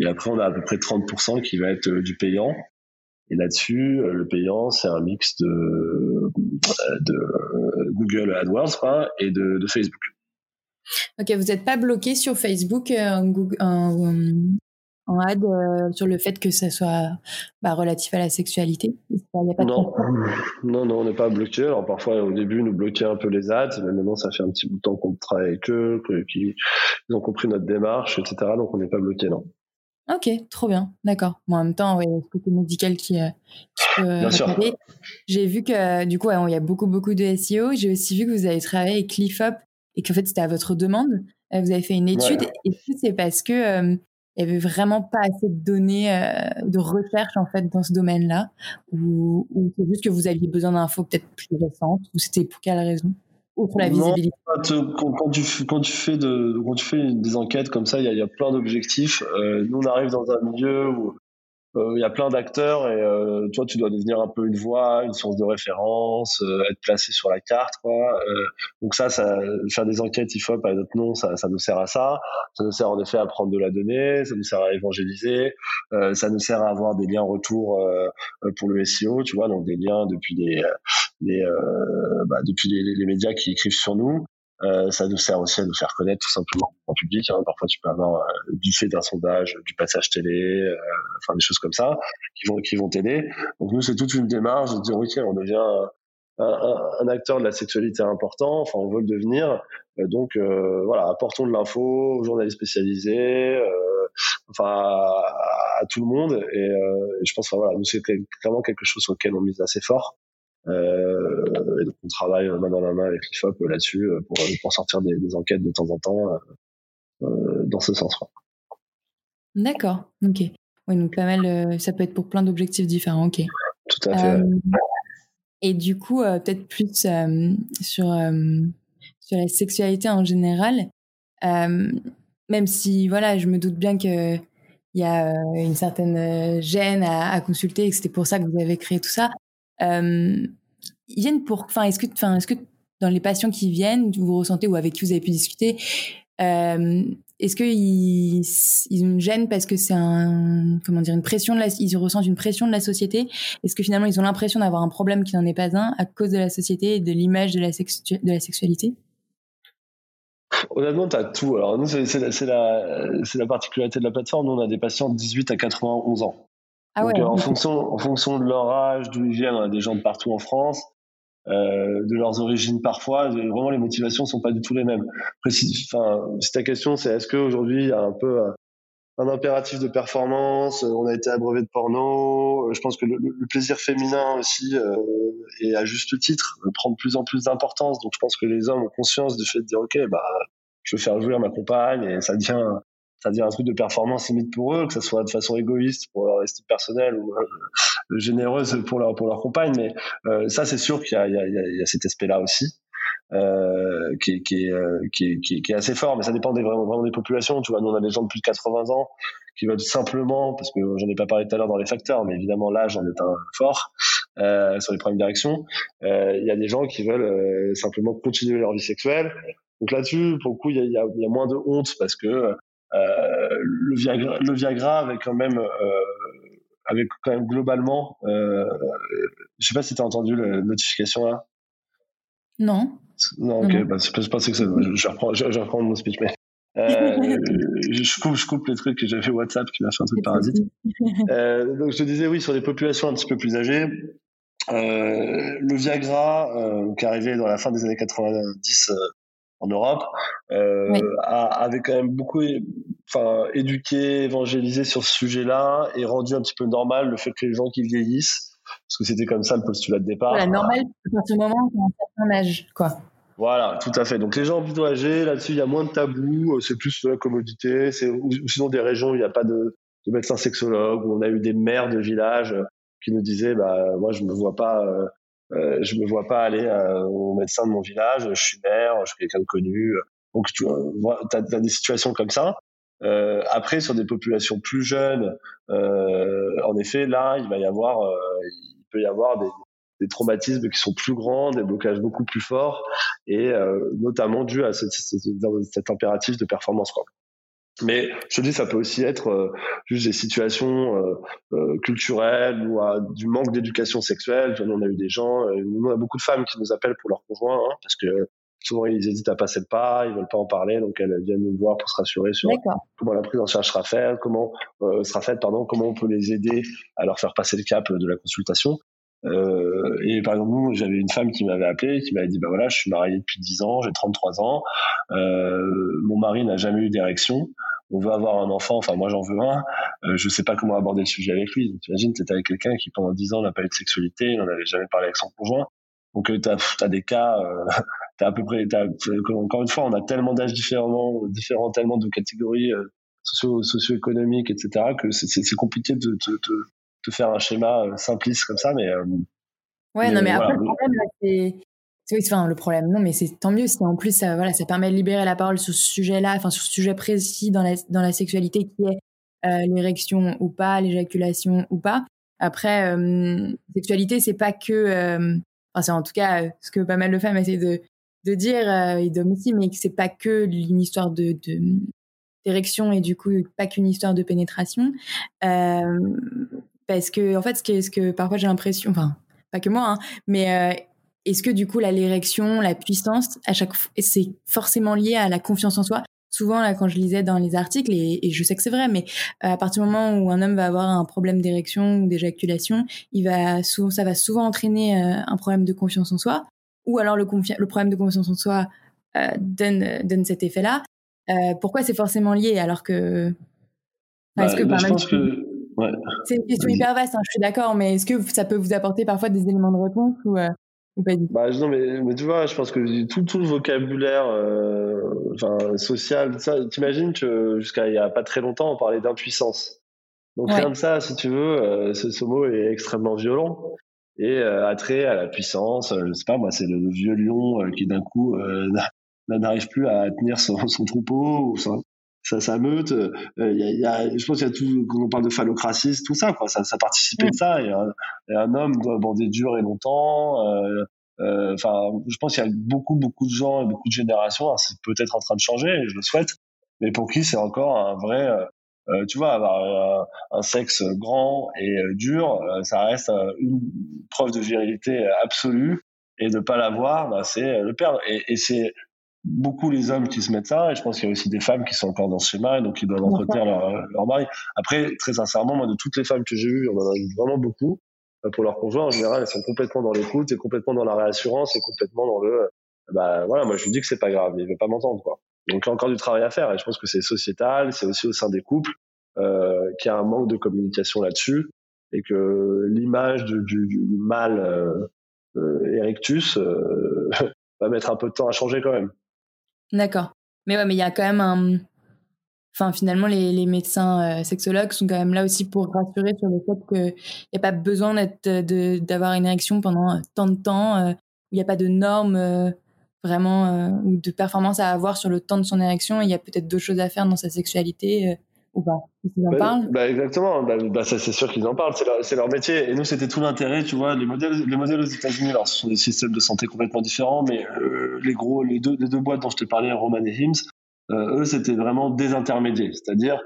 Et après on a à peu près 30% qui va être du payant. Et là-dessus, le payant, c'est un mix de, de Google AdWords quoi, et de, de Facebook. Ok, vous n'êtes pas bloqué sur Facebook en, en, en ad euh, sur le fait que ça soit bah, relatif à la sexualité? Non. non, non, on n'est pas bloqué. Alors parfois, au début, nous bloquaient un peu les ads, mais maintenant, ça fait un petit bout de temps qu'on travaille avec eux, qu'ils ont compris notre démarche, etc. Donc, on n'est pas bloqué, non. Ok, trop bien, d'accord. Bon, en même temps, ouais, le côté médical qui, euh, qui peut Bien sûr. J'ai vu que du coup, il y a beaucoup, beaucoup de SEO. J'ai aussi vu que vous avez travaillé avec CliffUp et qu'en fait, c'était à votre demande. Euh, vous avez fait une étude. Et c'est parce que il y avait vraiment pas assez de données euh, de recherche en fait dans ce domaine-là? Ou, ou c'est juste que vous aviez besoin d'infos peut-être plus récentes? Ou c'était pour quelle raison? Outre la visibilité quand, quand, tu, quand, tu, fais de quand tu fais des enquêtes comme ça il y a, y a, plein d'objectifs. Euh, nous on arrive dans un milieu où il y a plein d'acteurs et euh, toi tu dois devenir un peu une voix, une source de référence, euh, être placé sur la carte quoi. donc ça, ça, faire des enquêtes IFOP à notre nom, ça, ça nous sert à ça. Ça nous sert en effet à prendre de la donnée, ça nous sert à évangéliser, ça nous sert à avoir des liens retour pour le SEO, tu vois, donc des liens depuis les, les bah, depuis les, les médias qui écrivent sur nous. Euh, ça nous sert aussi à nous faire connaître tout simplement en public. Hein. Parfois, tu peux avoir euh, du fait d'un sondage, du passage télé, euh, enfin des choses comme ça qui vont qui vont t'aider. Donc nous, c'est toute une démarche de dire ok, on devient un, un, acteur de la sexualité important. Enfin, on veut le devenir. donc voilà, apportons de l'info aux journalistes spécialisés. enfin à, tout le monde et, je pense enfin, voilà nous c'est clairement quelque chose sur lequel on mise assez fort euh, et donc on travaille main dans la main avec l'IFOP là-dessus euh, pour, pour sortir des, des, enquêtes de temps en temps euh, dans ce sens-là. D'accord, ok. Oui, donc pas mal, ça peut être pour plein d'objectifs différents, ok. Tout à fait. et du coup, peut-être plus sur, sur la sexualité en général, même si, voilà, je me doute bien que il y a une certaine gêne à, à consulter et que c'était pour ça que vous avez créé tout ça. Euh, ils viennent pour, enfin, est-ce que, enfin, est-ce que dans les patients qui viennent, vous ressentez ou avec qui vous avez pu discuter, euh, est-ce qu'ils ils ont une parce que c'est un, comment dire, une pression de la, ils ressentent une pression de la société? Est-ce que finalement ils ont l'impression d'avoir un problème qui n'en est pas un à cause de la société et de l'image de la, de la sexualité? Honnêtement, tu as tout. Alors, nous, c'est la, la particularité de la plateforme. Nous, on a des patients de 18 à 91 ans. Ah Donc, en, fonction, en fonction de leur âge, d'où ils viennent, on a des gens de partout en France, euh, de leurs origines parfois. Vraiment, les motivations sont pas du tout les mêmes. Après, si, enfin, si ta question, c'est est-ce qu'aujourd'hui, il y a un peu euh, un impératif de performance, euh, on a été abreuvé de porno, euh, je pense que le, le plaisir féminin aussi, euh, et à juste titre, prend de plus en plus d'importance. Donc je pense que les hommes ont conscience du fait de dire, OK, bah, je veux faire jouer ma compagne, et ça devient devient un truc de performance limite pour eux, que ce soit de façon égoïste pour leur estime personnelle ou euh, généreuse pour leur pour leur compagne. Mais euh, ça, c'est sûr qu'il y y, y a cet aspect-là aussi. Euh, qui, qui, euh, qui, qui, est assez fort, mais ça dépend vraiment, vraiment des populations. Tu vois, nous on a des gens de plus de 80 ans qui veulent simplement, parce que j'en ai pas parlé tout à l'heure dans les facteurs, mais évidemment l'âge en est un fort euh, sur les premières directions. Il y a des gens qui veulent simplement continuer leur vie sexuelle. Donc là-dessus, pour le coup, il y a, y, y a, moins de honte parce que euh, le, Viagra, le Viagra avec quand même euh, avec quand même globalement, euh, je sais pas si tu as entendu la notification là. Non. Non, ok, bah, je pensais que ça, je reprends, je, je reprends mon speech, mais euh, je, coupe, je coupe les trucs que j'avais WhatsApp qui m'a fait un truc parasite. Euh, donc je te disais oui sur les populations un petit peu plus âgées, euh, le Viagra euh, qui arrivait dans la fin des années 90 en Europe, euh, a, avait quand même beaucoup enfin, éduqué, évangélisé sur ce sujet-là et rendu un petit peu normal le fait que les gens qui vieillissent, parce que c'était comme ça le postulat de départ. Voilà, normal à ce moment où un certain âge, quoi. Voilà, tout à fait. Donc les gens plutôt âgés, là-dessus, il y a moins de tabous, euh, c'est plus de la commodité, c'est ou, sinon des régions où il n'y a pas de, de médecins sexologues, où on a eu des maires de villages euh, qui nous disaient, bah moi je me vois pas euh, euh, je me vois pas aller euh, au médecin de mon village, je suis maire, je suis quelqu'un de connu. Donc tu as, as, des situations comme ça. Euh, après, sur des populations plus jeunes, euh, en effet, là, il va y avoir, euh, il peut y avoir des, des, traumatismes qui sont plus grands, des blocages beaucoup plus forts, et notamment dû à cet, cet, cet impératif de performance. Quoi. Mais je te dis, ça peut aussi être euh, juste des situations euh, euh, culturelles ou du manque d'éducation sexuelle. On a eu des gens, on a beaucoup de femmes qui nous appellent pour leur conjoint, hein, parce que souvent ils hésitent à passer le pas, ils veulent pas en parler, donc elles viennent nous voir pour se rassurer sur comment la prise en charge sera faite, comment sera faite, pardon, comment on peut les aider à leur faire passer le cap de la consultation. Euh, et par exemple, j'avais une femme qui m'avait appelé, qui m'avait dit, bah voilà, je suis marié depuis 10 ans, j'ai 33 ans, euh, mon mari n'a jamais eu d'érection, on veut avoir un enfant, enfin moi j'en veux un, euh, je sais pas comment aborder le sujet avec lui. T'imagines, t'es avec quelqu'un qui pendant 10 ans n'a pas eu de sexualité, il n'en avait jamais parlé avec son conjoint. Donc euh, t'as as des cas, euh, t'as à peu près, encore une fois, on a tellement d'âges différents, différents, tellement de catégories euh, socio, socio-économiques, etc., que c'est compliqué de, de, de, de, faire un schéma euh, simpliste comme ça, mais Ouais, non, mais après, le problème, c'est. Enfin, le problème, non, mais c'est tant mieux si en plus ça, voilà, ça permet de libérer la parole sur ce sujet-là, enfin sur ce sujet précis dans la, dans la sexualité qui est euh, l'érection ou pas, l'éjaculation ou pas. Après, euh, sexualité, c'est pas que, euh, enfin c'est en tout cas euh, ce que pas mal de femmes essaient de, de dire euh, et d'hommes aussi, mais que c'est pas que une histoire de, de d'érection et du coup pas qu'une histoire de pénétration. Parce que en fait, ce que, ce que parfois j'ai l'impression, enfin pas que moi, hein, mais euh, est-ce que du coup l'érection, la puissance, à chaque c'est forcément lié à la confiance en soi? Souvent là, quand je lisais dans les articles, et, je sais que c'est vrai, mais euh, à partir du moment où un homme va avoir un problème d'érection ou d'éjaculation, il va souvent, ça va souvent entraîner euh, un problème de confiance en soi, ou alors le, le problème de confiance en soi donne donne cet effet-là. pourquoi c'est forcément lié alors que bah, que je pense que c'est une question hyper vaste, hein, je suis d'accord, mais est-ce que ça peut vous apporter parfois des éléments de réponse ou, euh, pas du tout? Bah, Non, mais, mais, tu vois, je pense que tout, tout le vocabulaire euh, enfin, social, ça, t'imagines que jusqu'à il n'y a pas très longtemps, on parlait d'impuissance. Donc rien de ça, si tu veux, euh, ce, mot est extrêmement violent et euh, attrait à la puissance. je sais pas, moi, c'est le, vieux lion qui d'un coup n'arrive plus à tenir son, son troupeau ou son, ça, ça meute. Euh, y a, je pense qu'il y a tout, quand on parle de phallocratie, tout ça, quoi. Ça, ça participait de ça. Et un, un, homme doit bander dur et longtemps. Euh, euh, enfin, je pense qu'il y a beaucoup, beaucoup de gens et beaucoup de générations. C'est peut-être en train de changer, et je le souhaite. Mais pour qui c'est encore un vrai, euh, tu vois, avoir un, sexe grand et dur, ça reste une preuve de virilité absolue. Et de pas l'avoir, bah, c'est le perdre. Et, et c'est beaucoup les hommes qui se mettent ça, et je pense qu'il y a aussi des femmes qui sont encore dans ce schéma, et donc ils doivent entretenir leur, leur mari. Après, très sincèrement, moi, de toutes les femmes que j'ai eues, on en a eu vraiment beaucoup, euh, pour leur conjoint, en général, elles sont complètement dans l'écoute, et complètement dans la réassurance, et complètement dans le, bah voilà, moi je lui dis que c'est pas grave, il veut pas m'entendre, quoi. Donc il y a encore du travail à faire, et je pense que c'est sociétal, c'est aussi au sein des couples, euh, qu'il y a un manque de communication là-dessus, et que l'image du, du, du, mâle euh, euh erectus euh, va mettre un peu de temps à changer quand même. D'accord. Mais ouais, mais il y a quand même un. Enfin, finalement, les, les médecins euh, sexologues sont quand même là aussi pour rassurer sur le fait qu'il n'y a pas besoin d'avoir une érection pendant tant de temps, euh, il n'y a pas de normes euh, vraiment ou de performance à avoir sur le temps de son érection. Il y a peut-être d'autres choses à faire dans sa sexualité ou pas Ils en bah, parlent bah Exactement, bah, bah c'est sûr qu'ils en parlent, c'est leur, leur, métier. Et nous, c'était tout l'intérêt, tu vois, les modèles, les modèles aux États-Unis, alors ce sont des systèmes de santé complètement différents, mais euh, les gros, les deux, les deux boîtes dont je te parlais, Roman et Hims, euh, eux, c'était vraiment désintermédiés. C'est-à-dire,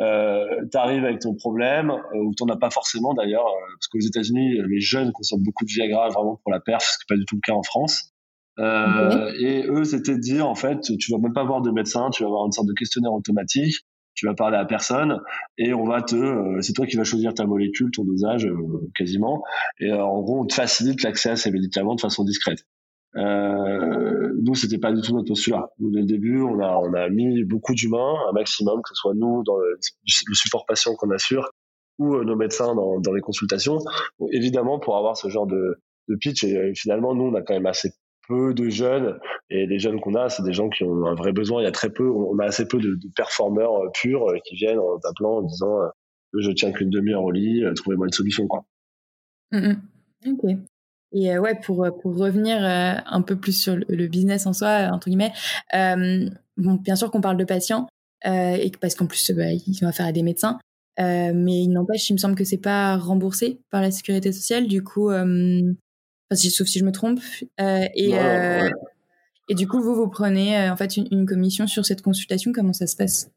euh, tu arrives avec ton problème, euh, ou tu n'en as pas forcément d'ailleurs, parce qu'aux États-Unis, les jeunes consomment beaucoup de Viagra vraiment pour la perf, ce qui n'est pas du tout le cas en France. Euh, Et eux, c'était de dire, en fait, tu vas même pas voir de médecin, tu vas avoir une sorte de questionnaire automatique tu vas parler à personne et on va te, euh, c'est toi qui vas choisir ta molécule, ton dosage euh, quasiment. Et euh, en gros, on te facilite l'accès à ces médicaments de façon discrète. Euh, nous, c'était pas du tout notre postulat. Nous, dès le début, on a, on a mis beaucoup d'humains, un maximum, que ce soit nous dans le, support patient qu'on assure ou nos médecins dans, dans les consultations. évidemment, pour avoir ce genre de, de pitch, finalement, nous, on a quand même assez peu de jeunes et les jeunes qu'on a, c'est des gens qui ont un vrai besoin. Il y a très peu, on a assez peu de, performeurs euh, purs euh, qui viennent en t'appelant en disant euh, je tiens qu'une demi-heure au lit, trouvez-moi une solution quoi. Mmh ok. Et ouais, pour pour revenir un peu plus sur le, business en soi entre guillemets, bien sûr qu'on parle de patients et parce qu'en plus bah, ils ont affaire à des médecins. mais il n'empêche, il me semble que c'est pas remboursé par la sécurité sociale. Du coup, sauf si je me trompe. Euh, et, et du coup, vous, vous prenez euh, en fait une, commission sur cette consultation. Comment ça se passe?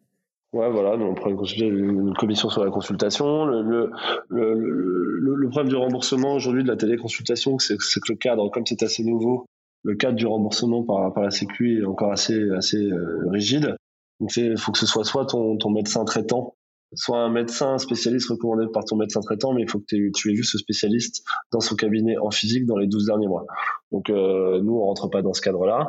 Ouais, voilà, on prend une, commission sur la consultation. Le, le, le, le problème du remboursement aujourd'hui de la téléconsultation, c'est que le cadre, comme c'est assez nouveau, le cadre du remboursement par, par la Sécu est encore assez, assez euh, rigide. Donc il faut que ce soit soit ton, ton médecin traitant, soit un médecin spécialiste recommandé par ton médecin traitant, mais il faut que tu aies vu ce spécialiste dans son cabinet en physique dans les 12 derniers mois. Donc euh, nous, on rentre pas dans ce cadre-là.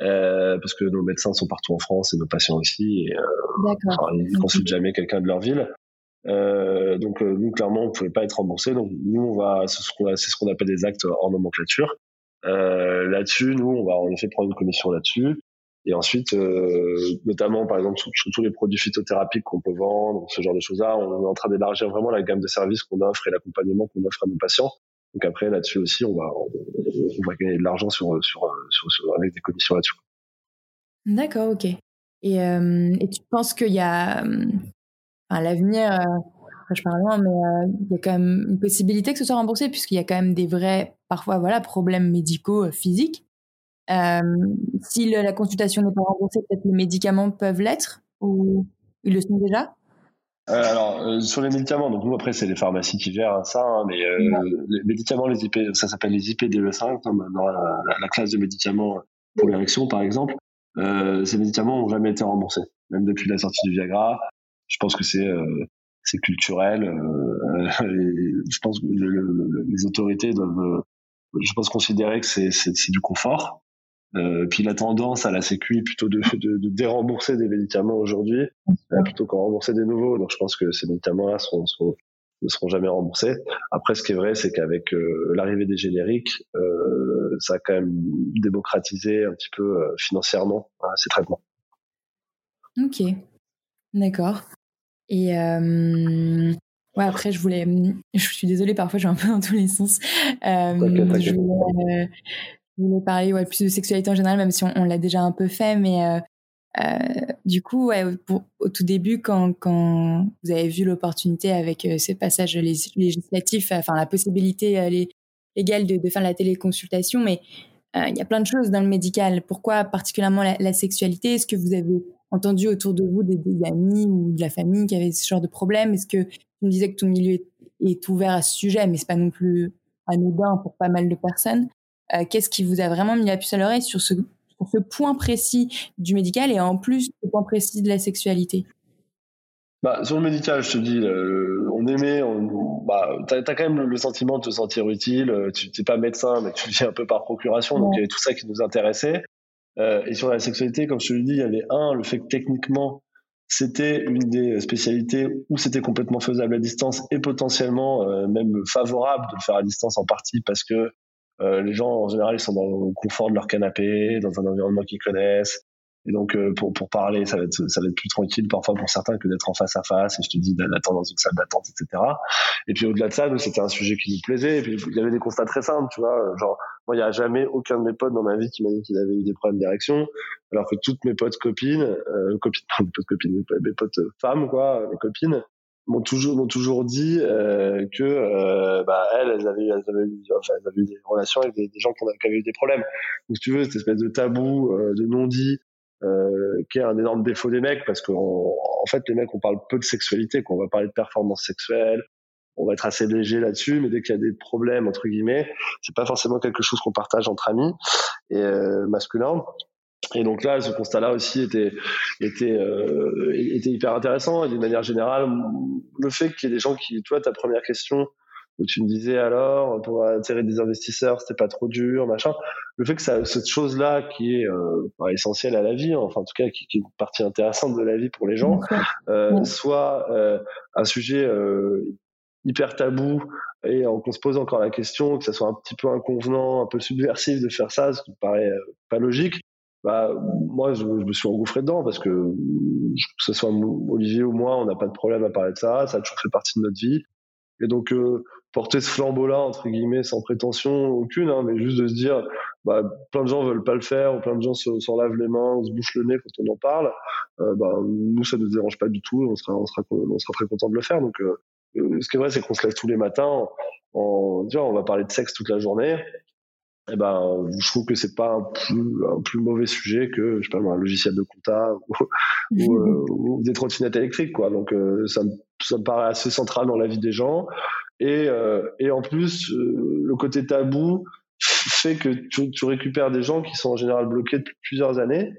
Euh, parce que nos médecins sont partout en France et nos patients aussi. Et, euh, ils ne consultent jamais quelqu'un de leur ville. Euh, donc euh, nous clairement on pouvait pas être remboursé donc nous on va c'est ce qu'on ce appelle des actes hors nomenclature euh, là-dessus nous on va en effet prendre une commission là-dessus et ensuite notamment par exemple sur, tous les produits phytothérapiques qu'on peut vendre ce genre de choses là on est en train d'élargir vraiment la gamme de services qu'on offre et l'accompagnement qu'on offre à nos patients. Donc après là-dessus aussi on va on, va gagner de l'argent sur, sur, avec des commissions là-dessus. D'accord ok. Et, et tu penses qu'il y a à l'avenir, euh, je parle loin, mais euh, il y a quand même une possibilité que ce soit remboursé puisqu'il y a quand même des vrais, parfois, voilà, problèmes médicaux euh, physiques. Si la consultation n'est pas remboursée, peut-être les médicaments peuvent l'être ou ils le sont déjà? Alors sur les médicaments, donc nous après c'est les pharmacies qui gèrent ça, hein, mais les médicaments, les IP, ça s'appelle les IPDE5 dans la, la, classe de médicaments pour l'érection par exemple. ces médicaments n'ont jamais été remboursés, même depuis la sortie du Viagra je pense que c'est euh, c'est culturel. Euh, je pense que les autorités doivent, euh, je pense considérer que c'est du confort. Euh, puis la tendance à la Sécu plutôt de, de, de dérembourser des médicaments aujourd'hui plutôt qu'en rembourser des nouveaux. Donc je pense que ces médicaments-là seront, seront, ne seront jamais remboursés. Après, ce qui est vrai, c'est qu'avec l'arrivée des génériques, euh, ça a quand même démocratisé un petit peu financièrement ces traitements. Ok, d'accord. Et euh, ouais, après, je voulais. Je suis désolée, parfois, je vais un peu dans tous les sens. Euh, je, voulais, voulais, parler ouais, plus de sexualité en général, même si on, l'a déjà un peu fait. Mais euh, euh du coup, ouais, au tout début, quand, quand vous avez vu l'opportunité avec euh, ces passages législatifs, enfin, la possibilité légale de, de faire la téléconsultation, mais il y a plein de choses dans le médical. Pourquoi particulièrement la, sexualité? Est-ce que vous avez entendu autour de vous des, amis ou de la famille qui avaient ce genre de problème? Est-ce que tu me disais que ton milieu est, ouvert à ce sujet, mais c'est pas non plus anodin pour pas mal de personnes. Euh, qu'est-ce qui vous a vraiment mis la puce à l'oreille sur ce, sur ce point précis du médical et en plus ce point précis de la sexualité? Bah, sur le médical, je te dis, on aimait, on, bah, t'as as quand même le, sentiment de te sentir utile. Tu n'es pas médecin, mais tu le dis un peu par procuration, donc il y avait tout ça qui nous intéressait. Euh, et sur la sexualité, comme je te l'ai dit, il y avait un, le fait que techniquement, c'était une des spécialités où c'était complètement faisable à distance et potentiellement euh, même favorable de le faire à distance en partie parce que euh, les gens en général ils sont dans le confort de leur canapé, dans un environnement qu'ils connaissent, et donc, euh, pour, pour parler, ça va, être, ça va être plus tranquille parfois pour certains que d'être en face à face. Et je te dis d'attendre dans une salle d'attente, etc. Et puis au-delà de ça, nous, c'était un sujet qui nous plaisait. Et puis il y avait des constats très simples, tu vois. Genre, moi, il n'y a jamais aucun de mes potes dans ma vie qui m'a dit qu'il avait eu des problèmes d'érection, alors que toutes mes potes copines, euh, copines, mes potes copines, mes potes femmes, quoi, mes copines, m'ont toujours m'ont toujours dit euh, que euh, bah elles elles avaient elles avaient eu enfin elles avaient eu des relations avec des, gens qui avaient eu des problèmes. Donc si tu veux cette espèce de tabou euh, de non dit euh, qui est un énorme défaut des mecs parce qu'en en fait les mecs on parle peu de sexualité qu'on va parler de performance sexuelle on va être assez léger là-dessus mais dès qu'il y a des problèmes entre guillemets c'est pas forcément quelque chose qu'on partage entre amis et euh, masculins et donc là, ce constat-là aussi était était euh, était hyper intéressant. Et d'une manière générale, le fait qu'il y ait des gens qui, toi, ta première question, où tu me disais alors pour attirer des investisseurs c'était pas trop dur machin. Le fait que ça, cette chose là qui est euh, essentielle à la vie enfin en tout cas qui, qui, est une partie intéressante de la vie pour les gens euh, soit euh, un sujet euh, hyper tabou et qu'on se pose encore la question que ça soit un petit peu inconvenant un peu subversif de faire ça ce qui me paraît euh, pas logique bah, moi, je, me suis engouffré dedans parce que, que ce soit Olivier ou moi, on n'a pas de problème à parler de ça. Ça a toujours fait partie de notre vie. Et donc, euh, porter ce flambeau-là, entre guillemets, sans prétention aucune, hein, mais juste de se dire, bah, plein de gens veulent pas le faire, ou plein de gens s'en lavent les mains, ou se bouchent le nez quand on en parle, euh, bah, nous, ça nous dérange pas du tout, on sera, on on très content de le faire. Donc, euh ce qui est vrai, c'est qu'on se lève tous les matins en, en disant, on va parler de sexe toute la journée, eh ben, je trouve que c'est pas un plus, un plus, mauvais sujet que, je sais pas, un logiciel de compta ou, des trottinettes électriques, quoi. Donc, ça, me, ça me paraît assez central dans la vie des gens. Et, et en plus, le côté tabou fait que tu, tu, récupères des gens qui sont en général bloqués depuis plusieurs années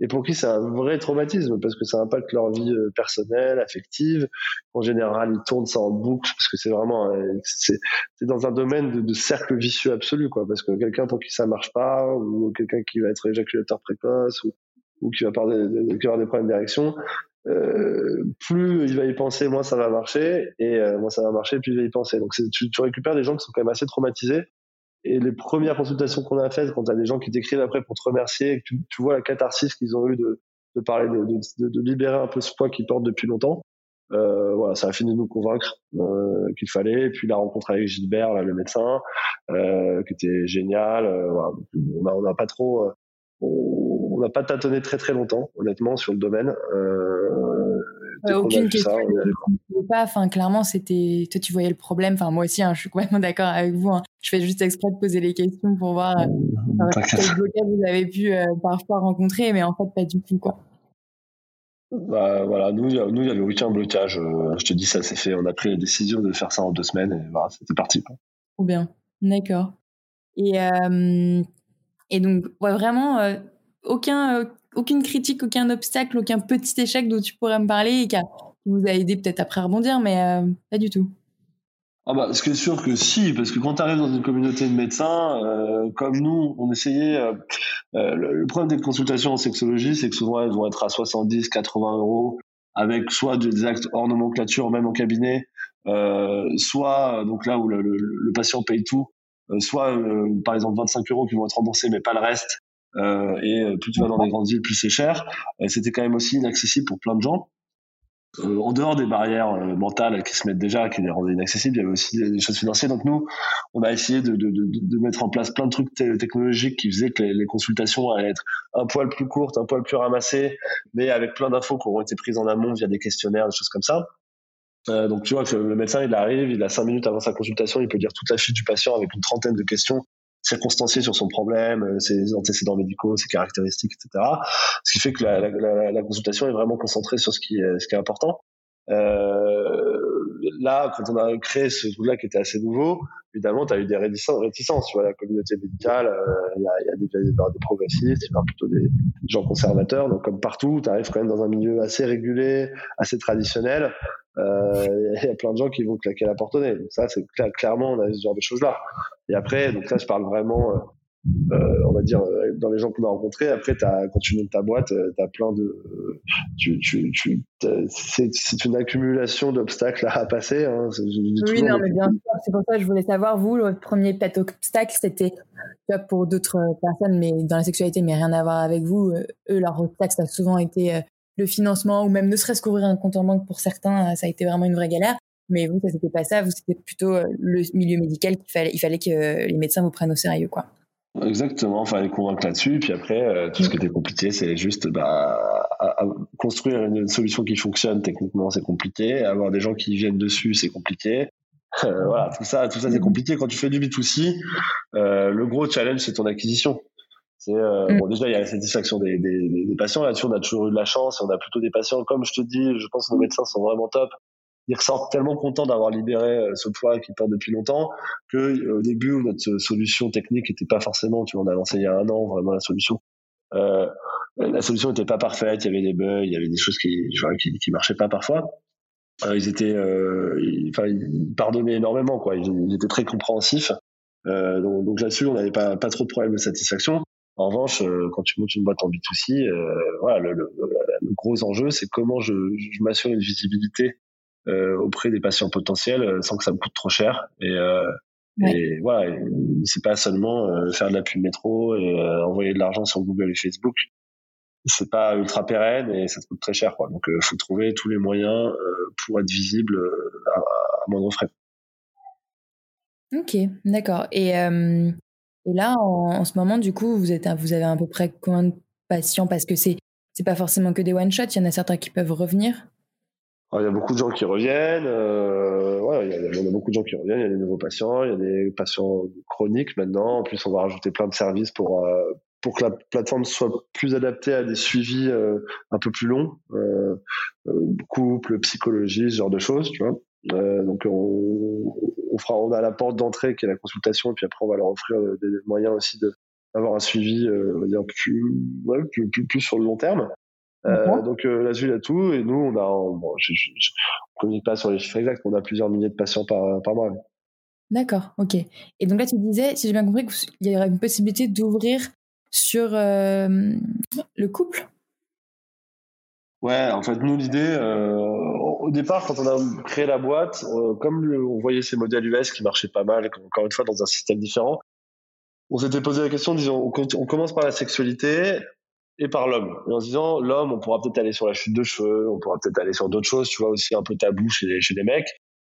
et pour qui c'est un vrai traumatisme parce que ça impacte leur vie euh, personnelle, affective. En général, ils tournent ça en boucle parce que c'est vraiment c'est dans un domaine de, de, cercle vicieux absolu quoi parce que quelqu'un pour qui ça marche pas ou quelqu'un qui va être éjaculateur précoce ou, ou qui va avoir des, qui va avoir des problèmes d'érection euh, plus il va y penser, moins ça va marcher, et euh, moins ça va marcher, plus il va y penser. Donc tu, tu récupères des gens qui sont quand même assez traumatisés, et les premières consultations qu'on a faites, quand tu as des gens qui t'écrivent après pour te remercier, tu vois la catharsis qu'ils ont eu de, de parler, de, de, de, libérer un peu ce poids qu'ils portent depuis longtemps, euh, voilà, ça a fini de nous convaincre euh, qu'il fallait. Et puis la rencontre avec Gilbert, là, le médecin, euh, qui était génial. Euh, voilà. On n'a on a pas trop, euh, on n'a pas tâtonné très très longtemps, honnêtement, sur le domaine. Euh, aucune question. pas. Enfin, clairement, c'était. Toi, tu voyais le problème. Enfin, moi aussi, hein, je suis complètement d'accord avec vous. Hein. Je fais juste exprès de poser les questions pour voir euh, quel blocage vous avez pu euh, parfois rencontrer, mais en fait, pas du tout, quoi. Bah, voilà, nous, nous, il n'y avait aucun blocage. Euh, je te dis, ça s'est fait. On a pris la décision de faire ça en deux semaines et voilà, c'était parti. Trop bien, d'accord. Et, et donc, ouais, vraiment, aucun aucune critique, aucun obstacle, aucun petit échec dont tu pourrais me parler et qui, vous a aidé peut-être après à rebondir, mais euh, pas du tout. Ah bah, ce qui est sûr que si, parce que quand tu arrives dans une communauté de médecins, euh, comme nous, on essayait. Euh, le, problème des consultations en sexologie, c'est que souvent elles vont être à 70, 80 euros, avec soit des actes hors nomenclature, même en cabinet, soit donc là où le, le patient paye tout, soit par exemple 25 euros qui vont être remboursés, mais pas le reste. Euh, et euh, plus tu vas dans des grandes villes, plus c'est cher. C'était quand même aussi inaccessible pour plein de gens. Euh, en dehors des barrières euh, mentales qui se mettent déjà, qui les rendaient inaccessibles, il y avait aussi des, choses financières. Donc nous, on a essayé de, mettre en place plein de trucs technologiques qui faisaient que les, consultations allaient être un poil plus courtes, un poil plus ramassées, mais avec plein d'infos qui auront été prises en amont via des questionnaires, des choses comme ça. Euh, donc tu vois que le médecin, il arrive, il a cinq minutes avant sa consultation, il peut dire toute la fiche du patient avec une trentaine de questions circonstancié sur son problème, euh, ses antécédents médicaux, ses caractéristiques, etc. Ce qui fait que la, la, la consultation est vraiment concentrée sur ce qui est, ce qui est important. Euh, là, quand on a créé ce truc-là qui était assez nouveau, évidemment, tu as eu des réticences. Tu vois, la communauté médicale, euh, il y, a, y a des, des, des progressistes, il y a plutôt des, gens conservateurs. Donc, comme partout, tu arrives quand même dans un milieu assez régulé, assez traditionnel. Euh, il y a plein de gens qui vont claquer la porte au nez. Donc ça, c'est clairement, on a ce genre de choses-là. Et après, donc là, je parle vraiment, euh, euh, on va dire, dans les gens qu'on a rencontrés. Après, as, quand tu montes ta boîte, tu as plein de... tu, tu, tu c'est une accumulation d'obstacles à passer. Hein. Oui, non, mais bien sûr. C'est pour ça que je voulais savoir, vous, le premier obstacle, c'était pour d'autres personnes, mais dans la sexualité, mais rien à voir avec vous. Eux, leur obstacle, ça a souvent été le financement ou même ne serait-ce qu'ouvrir un compte en banque pour certains, euh, ça a été vraiment une vraie galère. Mais vous, ça c'était pas ça. Vous, c'était plutôt euh, le milieu médical qu'il fallait, il fallait que les médecins vous prennent au sérieux, quoi. Exactement, il fallait convaincre là-dessus. Puis après, euh, tout ce qui était compliqué, c'est juste bah, construire une solution qui fonctionne techniquement, c'est compliqué. Avoir des gens qui viennent dessus, c'est compliqué. voilà, tout ça, tout ça, c'est compliqué. Quand tu fais du B2C, le gros challenge, c'est ton acquisition. C'est euh, mm. bon déjà il y a la satisfaction des, des, des patients là-dessus on a toujours eu de la chance on a plutôt des patients comme je te dis je pense que nos médecins sont vraiment top ils ressortent tellement contents d'avoir libéré euh, ce poids qu'ils portent depuis longtemps que euh, au début notre solution technique était pas forcément tu vois on a lancé il y a un an vraiment la solution. Euh, la solution n'était pas parfaite il y avait des bugs il y avait des choses qui qui, qui marchaient pas parfois. Ils étaient ils pardonnaient énormément quoi. Ils, étaient très compréhensifs. Donc, donc là-dessus on n'avait pas pas trop de problèmes de satisfaction. En revanche, quand tu montes une boîte en B2C, euh, voilà, le, gros enjeu, c'est comment je, m'assure une visibilité auprès des patients potentiels sans que ça me coûte trop cher. Et, et voilà, c'est pas seulement faire de la pub métro et envoyer de l'argent sur Google et Facebook. C'est pas ultra pérenne et ça te coûte très cher. Quoi. Donc, il faut trouver tous les moyens pour être visible à, à moindre frais. Ok, d'accord. Et et là, en, ce moment, du coup, vous, êtes, vous avez à peu près combien de patients? Parce que c'est c'est pas forcément que des one-shots, il y en a certains qui peuvent revenir? Il y a beaucoup de gens qui reviennent. Euh, ouais, il y, a, a beaucoup de gens qui reviennent. Il y a des nouveaux patients, il y a des patients chroniques maintenant. En plus, on va rajouter plein de services pour euh, pour que la plateforme soit plus adaptée à des suivis euh, un peu plus longs, euh, euh, couple, psychologie, ce genre de choses, tu vois. donc on, on, fera, on a la porte d'entrée qui est la consultation, et puis après on va leur offrir des moyens aussi de d'avoir un suivi, on va dire plus, ouais, plus, plus sur le long terme. Euh, donc euh, là-dessus, il y a tout. Et nous, on a, bon, je, je, je, communique pas sur les chiffres exacts, on a plusieurs milliers de patients par, par mois. D'accord, ok. Et donc là, tu disais, si j'ai bien compris, qu'il y aurait une possibilité d'ouvrir sur euh, le couple? Ouais, en fait, nous, l'idée, euh, au départ, quand on a créé la boîte, euh, comme le, on voyait ces modèles US qui marchaient pas mal, encore une fois, dans un système différent, on s'était posé la question, disons, on, on commence par la sexualité, et par l'homme. en se disant, l'homme, on pourra peut-être aller sur la chute de cheveux, on pourra peut-être aller sur d'autres choses, tu vois, aussi un peu tabou chez les, chez les mecs.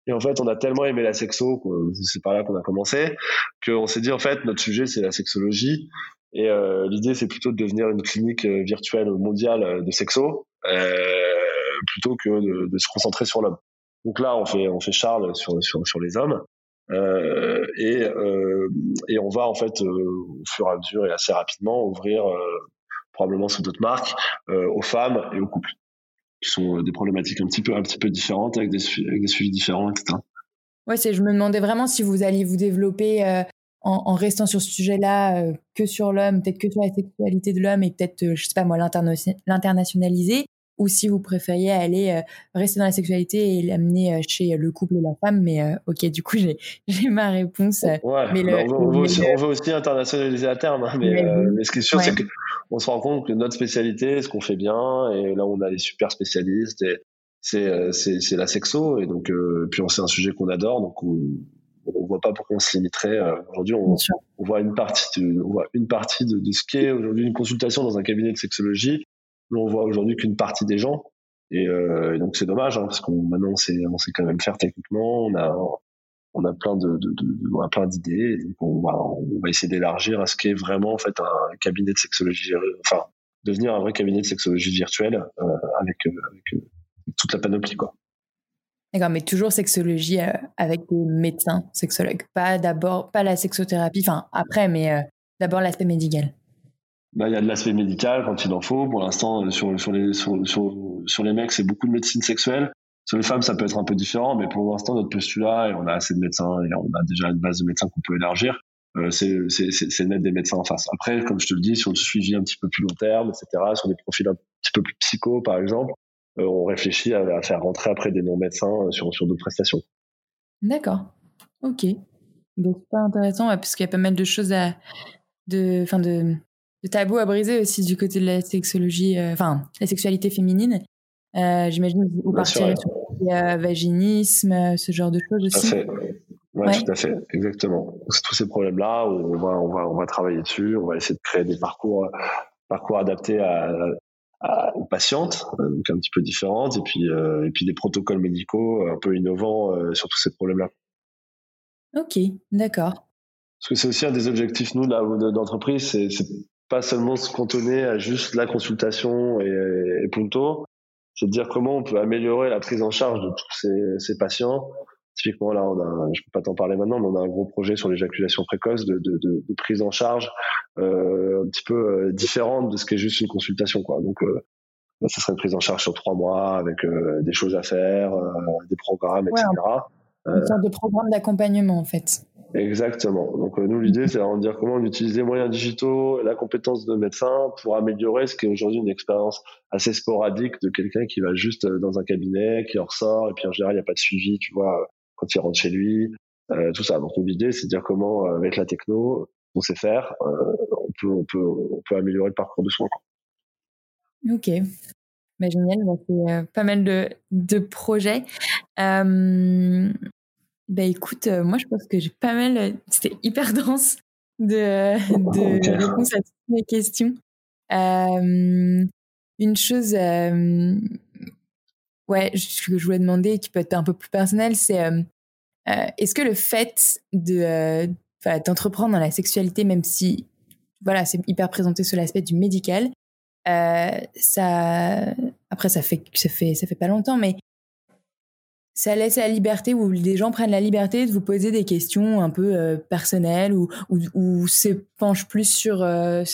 Et en fait, on a tellement aimé la sexo, c'est par là qu'on a commencé, qu'on s'est dit, en fait, notre sujet, c'est la sexologie. Et euh, l'idée, c'est plutôt de devenir une clinique euh, virtuelle mondiale euh, de sexo, euh, plutôt que de, de, se concentrer sur l'homme. Donc là, on fait, on fait Charles sur, sur, sur les hommes. Euh, et, euh, et on va en fait au fur et à mesure et assez rapidement ouvrir probablement sous d'autres marques, euh, aux femmes et aux couples, qui sont euh, des problématiques un petit peu, un petit peu différentes, avec des, avec des suivis différents, etc. Ouais, c'est, je me demandais vraiment si vous alliez vous développer euh, en, en, restant sur ce sujet-là, euh, que sur l'homme, peut-être que sur la sexualité de l'homme et peut-être, euh, je sais pas moi, l'internationaliser, ou si vous préfériez aller rester dans la sexualité et l'amener chez le couple et la femme. Mais ok, du coup, j'ai, j'ai ma réponse. Ouais, mais le, on, veut aussi, on, veut aussi, internationaliser à terme. Hein, mais, mais, mais, ce qui est sûr, ouais. c'est qu'on se rend compte que notre spécialité, ce qu'on fait bien, et là, on a les super spécialistes, et c'est, c'est, c'est la sexo. Et donc, euh, puis c'est un sujet qu'on adore, donc on, on voit pas pourquoi on se limiterait. Aujourd'hui, on, on, voit une partie, de, on voit une partie de, de ce qu'est aujourd'hui une consultation dans un cabinet de sexologie nous, on voit aujourd'hui qu'une partie des gens. Et, euh, et donc c'est dommage hein, parce qu'on maintenant on sait, on sait quand même faire techniquement. On a on a plein de, de, de on a plein d'idées. On va on va essayer d'élargir à ce qu'est vraiment en fait un cabinet de sexologie, enfin devenir un vrai cabinet de sexologie virtuelle euh, avec, euh, avec euh, toute la panoplie quoi. D'accord, mais toujours sexologie avec des médecins sexologues, pas d'abord pas la sexothérapie, enfin après, mais euh, d'abord l'aspect médical. Il y a de l'aspect médical quand il en faut. Pour l'instant, sur, sur, les, sur, sur, sur les mecs, c'est beaucoup de médecine sexuelle. Sur les femmes, ça peut être un peu différent, mais pour l'instant, notre postulat, et on a assez de médecins, et on a déjà une base de médecins qu'on peut élargir, euh, c'est mettre des médecins en face. Après, comme je te le dis, sur le suivi un petit peu plus long terme, etc., sur des profils un petit peu plus psycho, par exemple, euh, on réfléchit à, faire rentrer après des non-médecins sur, sur d'autres prestations. D'accord. Ok. Donc, pas intéressant, ouais, parce qu'il y a pas mal de choses à, de, enfin de, de tabou à briser aussi du côté de la sexologie, euh, enfin, la sexualité féminine. Euh, J'imagine que vous partirez sur le euh, vaginisme, euh, ce genre de choses aussi. Tout à fait. Ouais, ouais, tout à fait, exactement. Tous ces problèmes-là, on va, on va, on va travailler dessus. On va essayer de créer des parcours, parcours adaptés à, à, aux patientes, donc un petit peu différentes, et puis, euh, et puis des protocoles médicaux un peu innovants euh, sur tous ces problèmes-là. Ok, d'accord. Parce que c'est aussi un des objectifs nous d'entreprise, c'est pas seulement se cantonner à juste la consultation et, et punto, c'est de dire comment on peut améliorer la prise en charge de tous ces, ces patients. Typiquement, là, on a, je peux pas t'en parler maintenant, mais on a un gros projet sur l'éjaculation précoce de, de, de, de, prise en charge euh, un petit peu euh, différente de ce qu'est juste une consultation, quoi. Donc, euh, là, ça serait une prise en charge sur trois mois avec euh, des choses à faire, euh, des programmes, etc. une sorte de programme d'accompagnement, en fait. Exactement. Donc euh, nous, l'idée, c'est de dire comment on utilise les moyens digitaux, la compétence de médecin pour améliorer ce qui est aujourd'hui une expérience assez sporadique de quelqu'un qui va juste euh, dans un cabinet, qui en ressort, et puis en général, il n'y a pas de suivi, tu vois, quand il rentre chez lui, euh, tout ça. Donc l'idée, c'est de dire comment, avec la techno, on sait faire, euh, on, peut, on, peut, on peut améliorer le parcours de soins. Quoi. Ok. Bah, génial, c'est euh, pas mal de, de projets. Euh, bah écoute, euh, moi je pense que j'ai pas mal. Euh, c'était hyper dense de, de okay. à toutes mes questions. Euh, une chose, euh, ouais, que je voulais demander, qui peut être un peu plus personnel, c'est est-ce que le fait de d'entreprendre dans la sexualité, même si voilà, c'est hyper présenté sur l'aspect du médical, ça, après ça fait ça fait ça fait pas longtemps, mais ça laisse la liberté où les gens prennent la liberté de vous poser des questions un peu euh, personnelles ou ou, ou se penchent plus sur euh,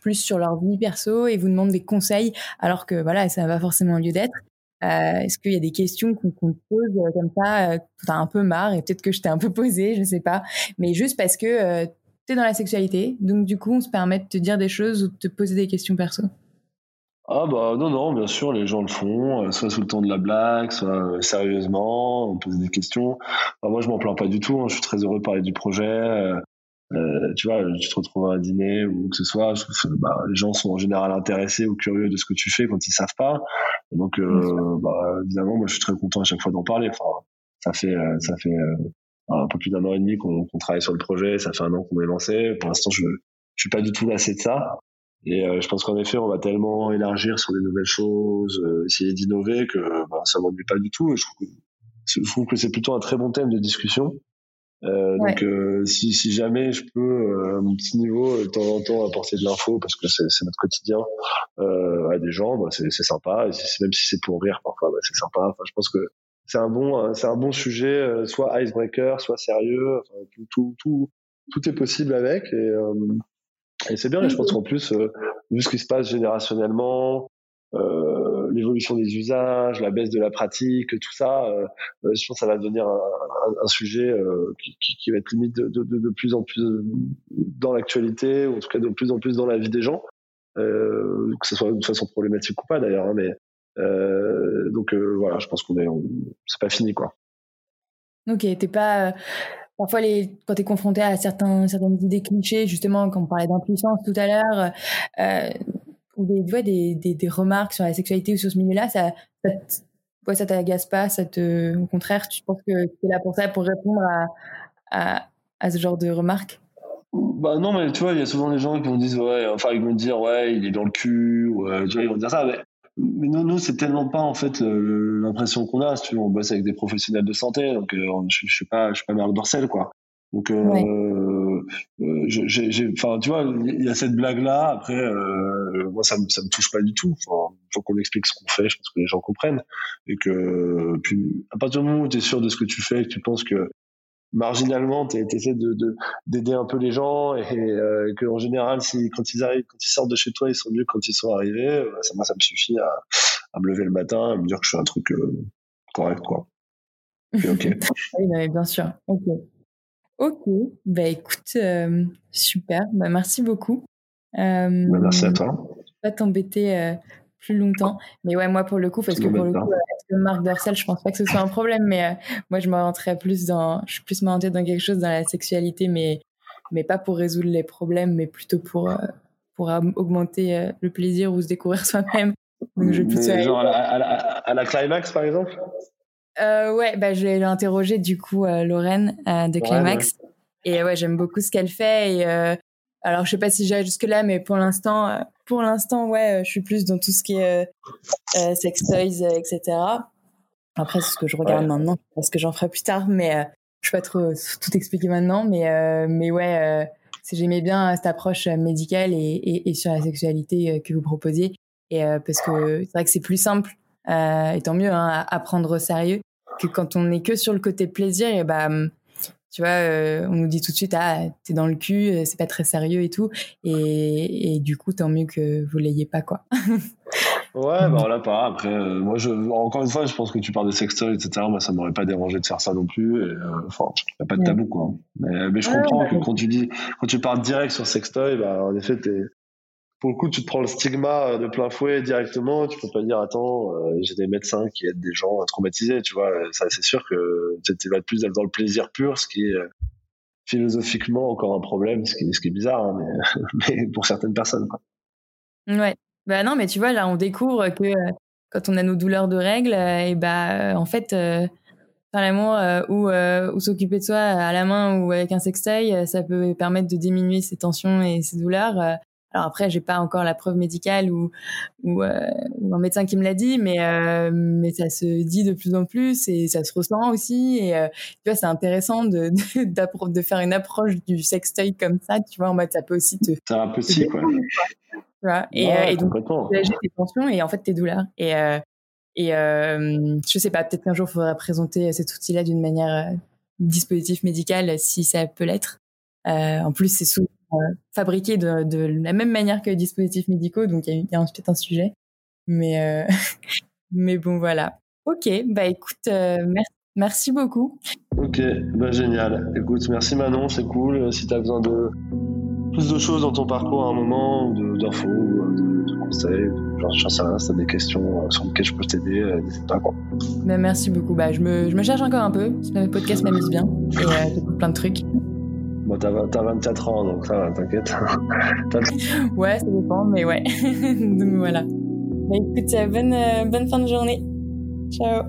plus sur leur vie perso et vous demandent des conseils alors que voilà ça n'a pas forcément lieu d'être. Euh, Est-ce qu'il y a des questions qu'on qu pose euh, comme ça T'as un peu marre et peut-être que je t'ai un peu posé, je sais pas, mais juste parce que t'es dans la sexualité, donc du coup on se permet de te dire des choses ou de te poser des questions perso. Ah bah non, non, bien sûr, les gens le font, euh, soit sous le ton de la blague, soit euh, sérieusement, on pose des questions. Bah, moi, je m'en plains pas du tout, hein, je suis très heureux de parler du projet. Euh, tu vois, tu te retrouves à un dîner ou que ce soit, je trouve, bah, les gens sont en général intéressés ou curieux de ce que tu fais quand ils savent pas. Et donc, euh, bah, évidemment, moi, je suis très content à chaque fois d'en parler. Enfin, ça fait, ça fait un peu plus d'un an et demi qu'on qu travaille sur le projet, ça fait un an qu'on est lancé. Pour l'instant, je, je suis pas du tout lassé de ça. Et euh, je pense qu'en effet, on va tellement élargir sur des nouvelles choses, euh, essayer d'innover que bah, ça m'ennuie pas du tout. Et je trouve que, je trouve que c'est plutôt un très bon thème de discussion. Euh, ouais. Donc, euh, si, si jamais je peux, à mon petit niveau, de temps en temps, apporter de l'info, parce que c'est notre quotidien, à des gens, bah, c'est sympa. Et si, même si c'est pour rire parfois, bah, c'est sympa. Enfin, je pense que c'est un bon, c'est un bon sujet, soit icebreaker, soit sérieux. Enfin, tout, tout, tout, tout est possible avec. Et, et c'est bien, et je pense qu'en plus, euh, vu ce qui se passe générationnellement, euh, l'évolution des usages, la baisse de la pratique, tout ça, euh, je pense que ça va devenir un, un, un sujet qui, qui, qui, va être limite de, de, de plus en plus dans l'actualité, ou en tout cas de plus en plus dans la vie des gens, que ce soit de façon problématique ou pas d'ailleurs. Hein, mais donc voilà, je pense qu'on est, c'est pas fini quoi. Ok, t'es pas parfois quand tu es confronté à certains, certaines idées clichés, justement, comme on parlait d'impuissance tout à l'heure, euh, ou des, des, remarques sur la sexualité ou sur ce milieu-là, ça, ça, ouais, ça t'agace pas, au contraire, tu penses que tu es là pour ça, pour répondre à, ce genre de remarques? Bah non mais tu vois il y a souvent des gens qui vont dire ouais enfin ils vont dire ouais il est dans le cul ou euh, tu vois ils vont dire ça mais mais nous, nous c'est tellement pas en fait l'impression qu'on a. Si tu veux, on bosse avec des professionnels de santé, donc euh, je, je suis pas, je suis pas Marc Dorcel, quoi. Donc, euh, ouais. euh, j'ai, enfin, tu vois, il y a cette blague là. Après, euh, moi, ça me, ça me touche pas du tout. Enfin, faut qu'on explique ce qu'on fait. Je pense que les gens comprennent et que puis à partir du moment où tu es sûr de ce que tu fais, que tu penses que marginalement, tu essaies de, d'aider un peu les gens et, euh, que en général, si quand ils arrivent, quand ils sortent de chez toi, ils sont mieux quand ils sont arrivés. Ça, moi, ça me suffit à, à me lever le matin, à me dire que je fais un truc euh, correct, quoi. Et ok. oui, mais bien sûr. Ok. Ok. Bah écoute, euh, super. Bah merci beaucoup. Bah, merci à toi. Je vais pas t'embêter plus longtemps. Mais ouais, moi, pour le coup, parce que pour le coup, avec Marc Dorcel, je pense pas que ce soit un problème, mais euh, moi, je m'orienterais plus dans, je suis plus m'orientée dans quelque chose dans la sexualité, mais, mais pas pour résoudre les problèmes, mais plutôt pour, euh, pour augmenter euh, le plaisir ou se découvrir soi-même. Donc, je mais genre à la, à, la, à la, climax, par exemple? Euh, ouais, bah, je l'ai interrogé, du coup, Lorraine, de Climax. Ouais, ouais. Et ouais, j'aime beaucoup ce qu'elle fait et, alors, je sais pas si j'irai jusque là, mais pour l'instant, euh, pour l'instant, ouais, je suis plus dans tout ce qui est euh, sex toys, euh, etc. Après, c'est ce que je regarde ouais. maintenant, parce que j'en ferai plus tard, mais euh, je vais pas trop tout expliquer maintenant, mais euh, mais ouais, j'aimais bien cette approche médicale et, et, et, sur la sexualité que vous proposiez, et parce que c'est vrai que c'est plus simple, et tant mieux, hein, à, à, prendre au sérieux que quand on est que sur le côté plaisir, et bah tu vois, euh, on nous dit tout de suite, ah, t'es dans le cul, euh, c'est pas très sérieux et tout. Et, et du coup, tant mieux que vous l'ayez pas, quoi. ouais, bah on l'a pas. Après, euh, moi, je, encore une fois, je pense que tu parles de sextoy, etc. Moi, ça m'aurait pas dérangé de faire ça non plus. Et, enfin, y a pas de tabou, quoi. Mais, mais je comprends ouais, que quand tu dis, quand tu parles direct sur sextoy, bah, en effet, t'es, pour le coup, tu te prends le stigma de plein fouet directement. Tu peux pas dire, attends, euh, j'ai des médecins qui aident des gens traumatisés, tu vois. Ça, c'est sûr que tu vas plus dans le plaisir pur, ce qui est philosophiquement encore un problème, ce qui, est bizarre, hein, mais, pour certaines personnes, quoi. Ouais. Bah non, mais tu vois, là, on découvre que euh, quand on a nos douleurs de règles, euh, et bah, en fait, euh, faire l'amour ou, ou s'occuper de soi à la main ou avec un sextoy, ça peut permettre de diminuer ses tensions et ses douleurs. Alors après, j'ai pas encore la preuve médicale ou ou, euh, ou un médecin qui me l'a dit, mais euh, mais ça se dit de plus en plus et ça se ressent aussi. Et euh, tu vois, c'est intéressant de de, de faire une approche du sextoy comme ça. Tu vois, en mode ça peut aussi te. C'est un peu si quoi. Tu vois, et, ouais, et donc soulager tes tensions et en fait tes douleurs. Et Et euh, je sais pas, peut-être qu'un jour, il faudra présenter cet outil-là d'une manière dispositif médical si ça peut l'être. en plus, c'est souvent fabriqué de, de, la même manière que les dispositifs médicaux, donc il y a, peut-être un sujet. Mais, mais bon, voilà. Ok, bah écoute, merci, merci beaucoup. Ok, bah génial. Écoute, merci Manon, c'est cool. Si tu as besoin de plus de choses dans ton parcours à un moment, d'infos, de, de, conseils, genre, j'en sais rien, si t'as des questions euh, sur lesquelles je peux t'aider, euh, n'hésite pas. Quoi. Bah, merci beaucoup. Bah, je, me, je me cherche encore un peu. Le podcast m'amuse bien et euh, plein de trucs. Bon, t'as, 24 ans, donc ça va, t'inquiète. ouais, ça dépend, mais ouais. donc voilà. Bah, écoute, bonne, bonne fin de journée. Ciao.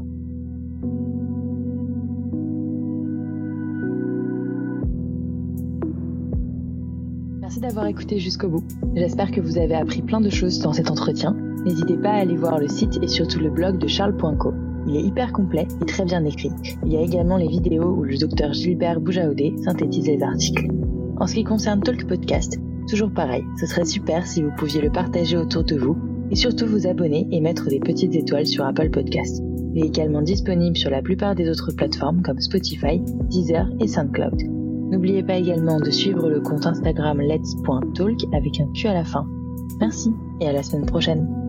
d'avoir écouté jusqu'au bout. J'espère que vous avez appris plein de choses dans cet entretien. N'hésitez pas à aller voir le site et surtout le blog de charles.co. Il est hyper complet et très bien écrit. Il y a également les vidéos où le docteur Gilbert Boujaoudé synthétise les articles. En ce qui concerne Talk Podcast, toujours pareil, ce serait super si vous pouviez le partager autour de vous et surtout vous abonner et mettre des petites étoiles sur Apple Podcast. Il est également disponible sur la plupart des autres plateformes comme Spotify, Deezer et SoundCloud. N'oubliez pas également de suivre le compte Instagram let's.talk avec un Q à la fin. Merci et à la semaine prochaine.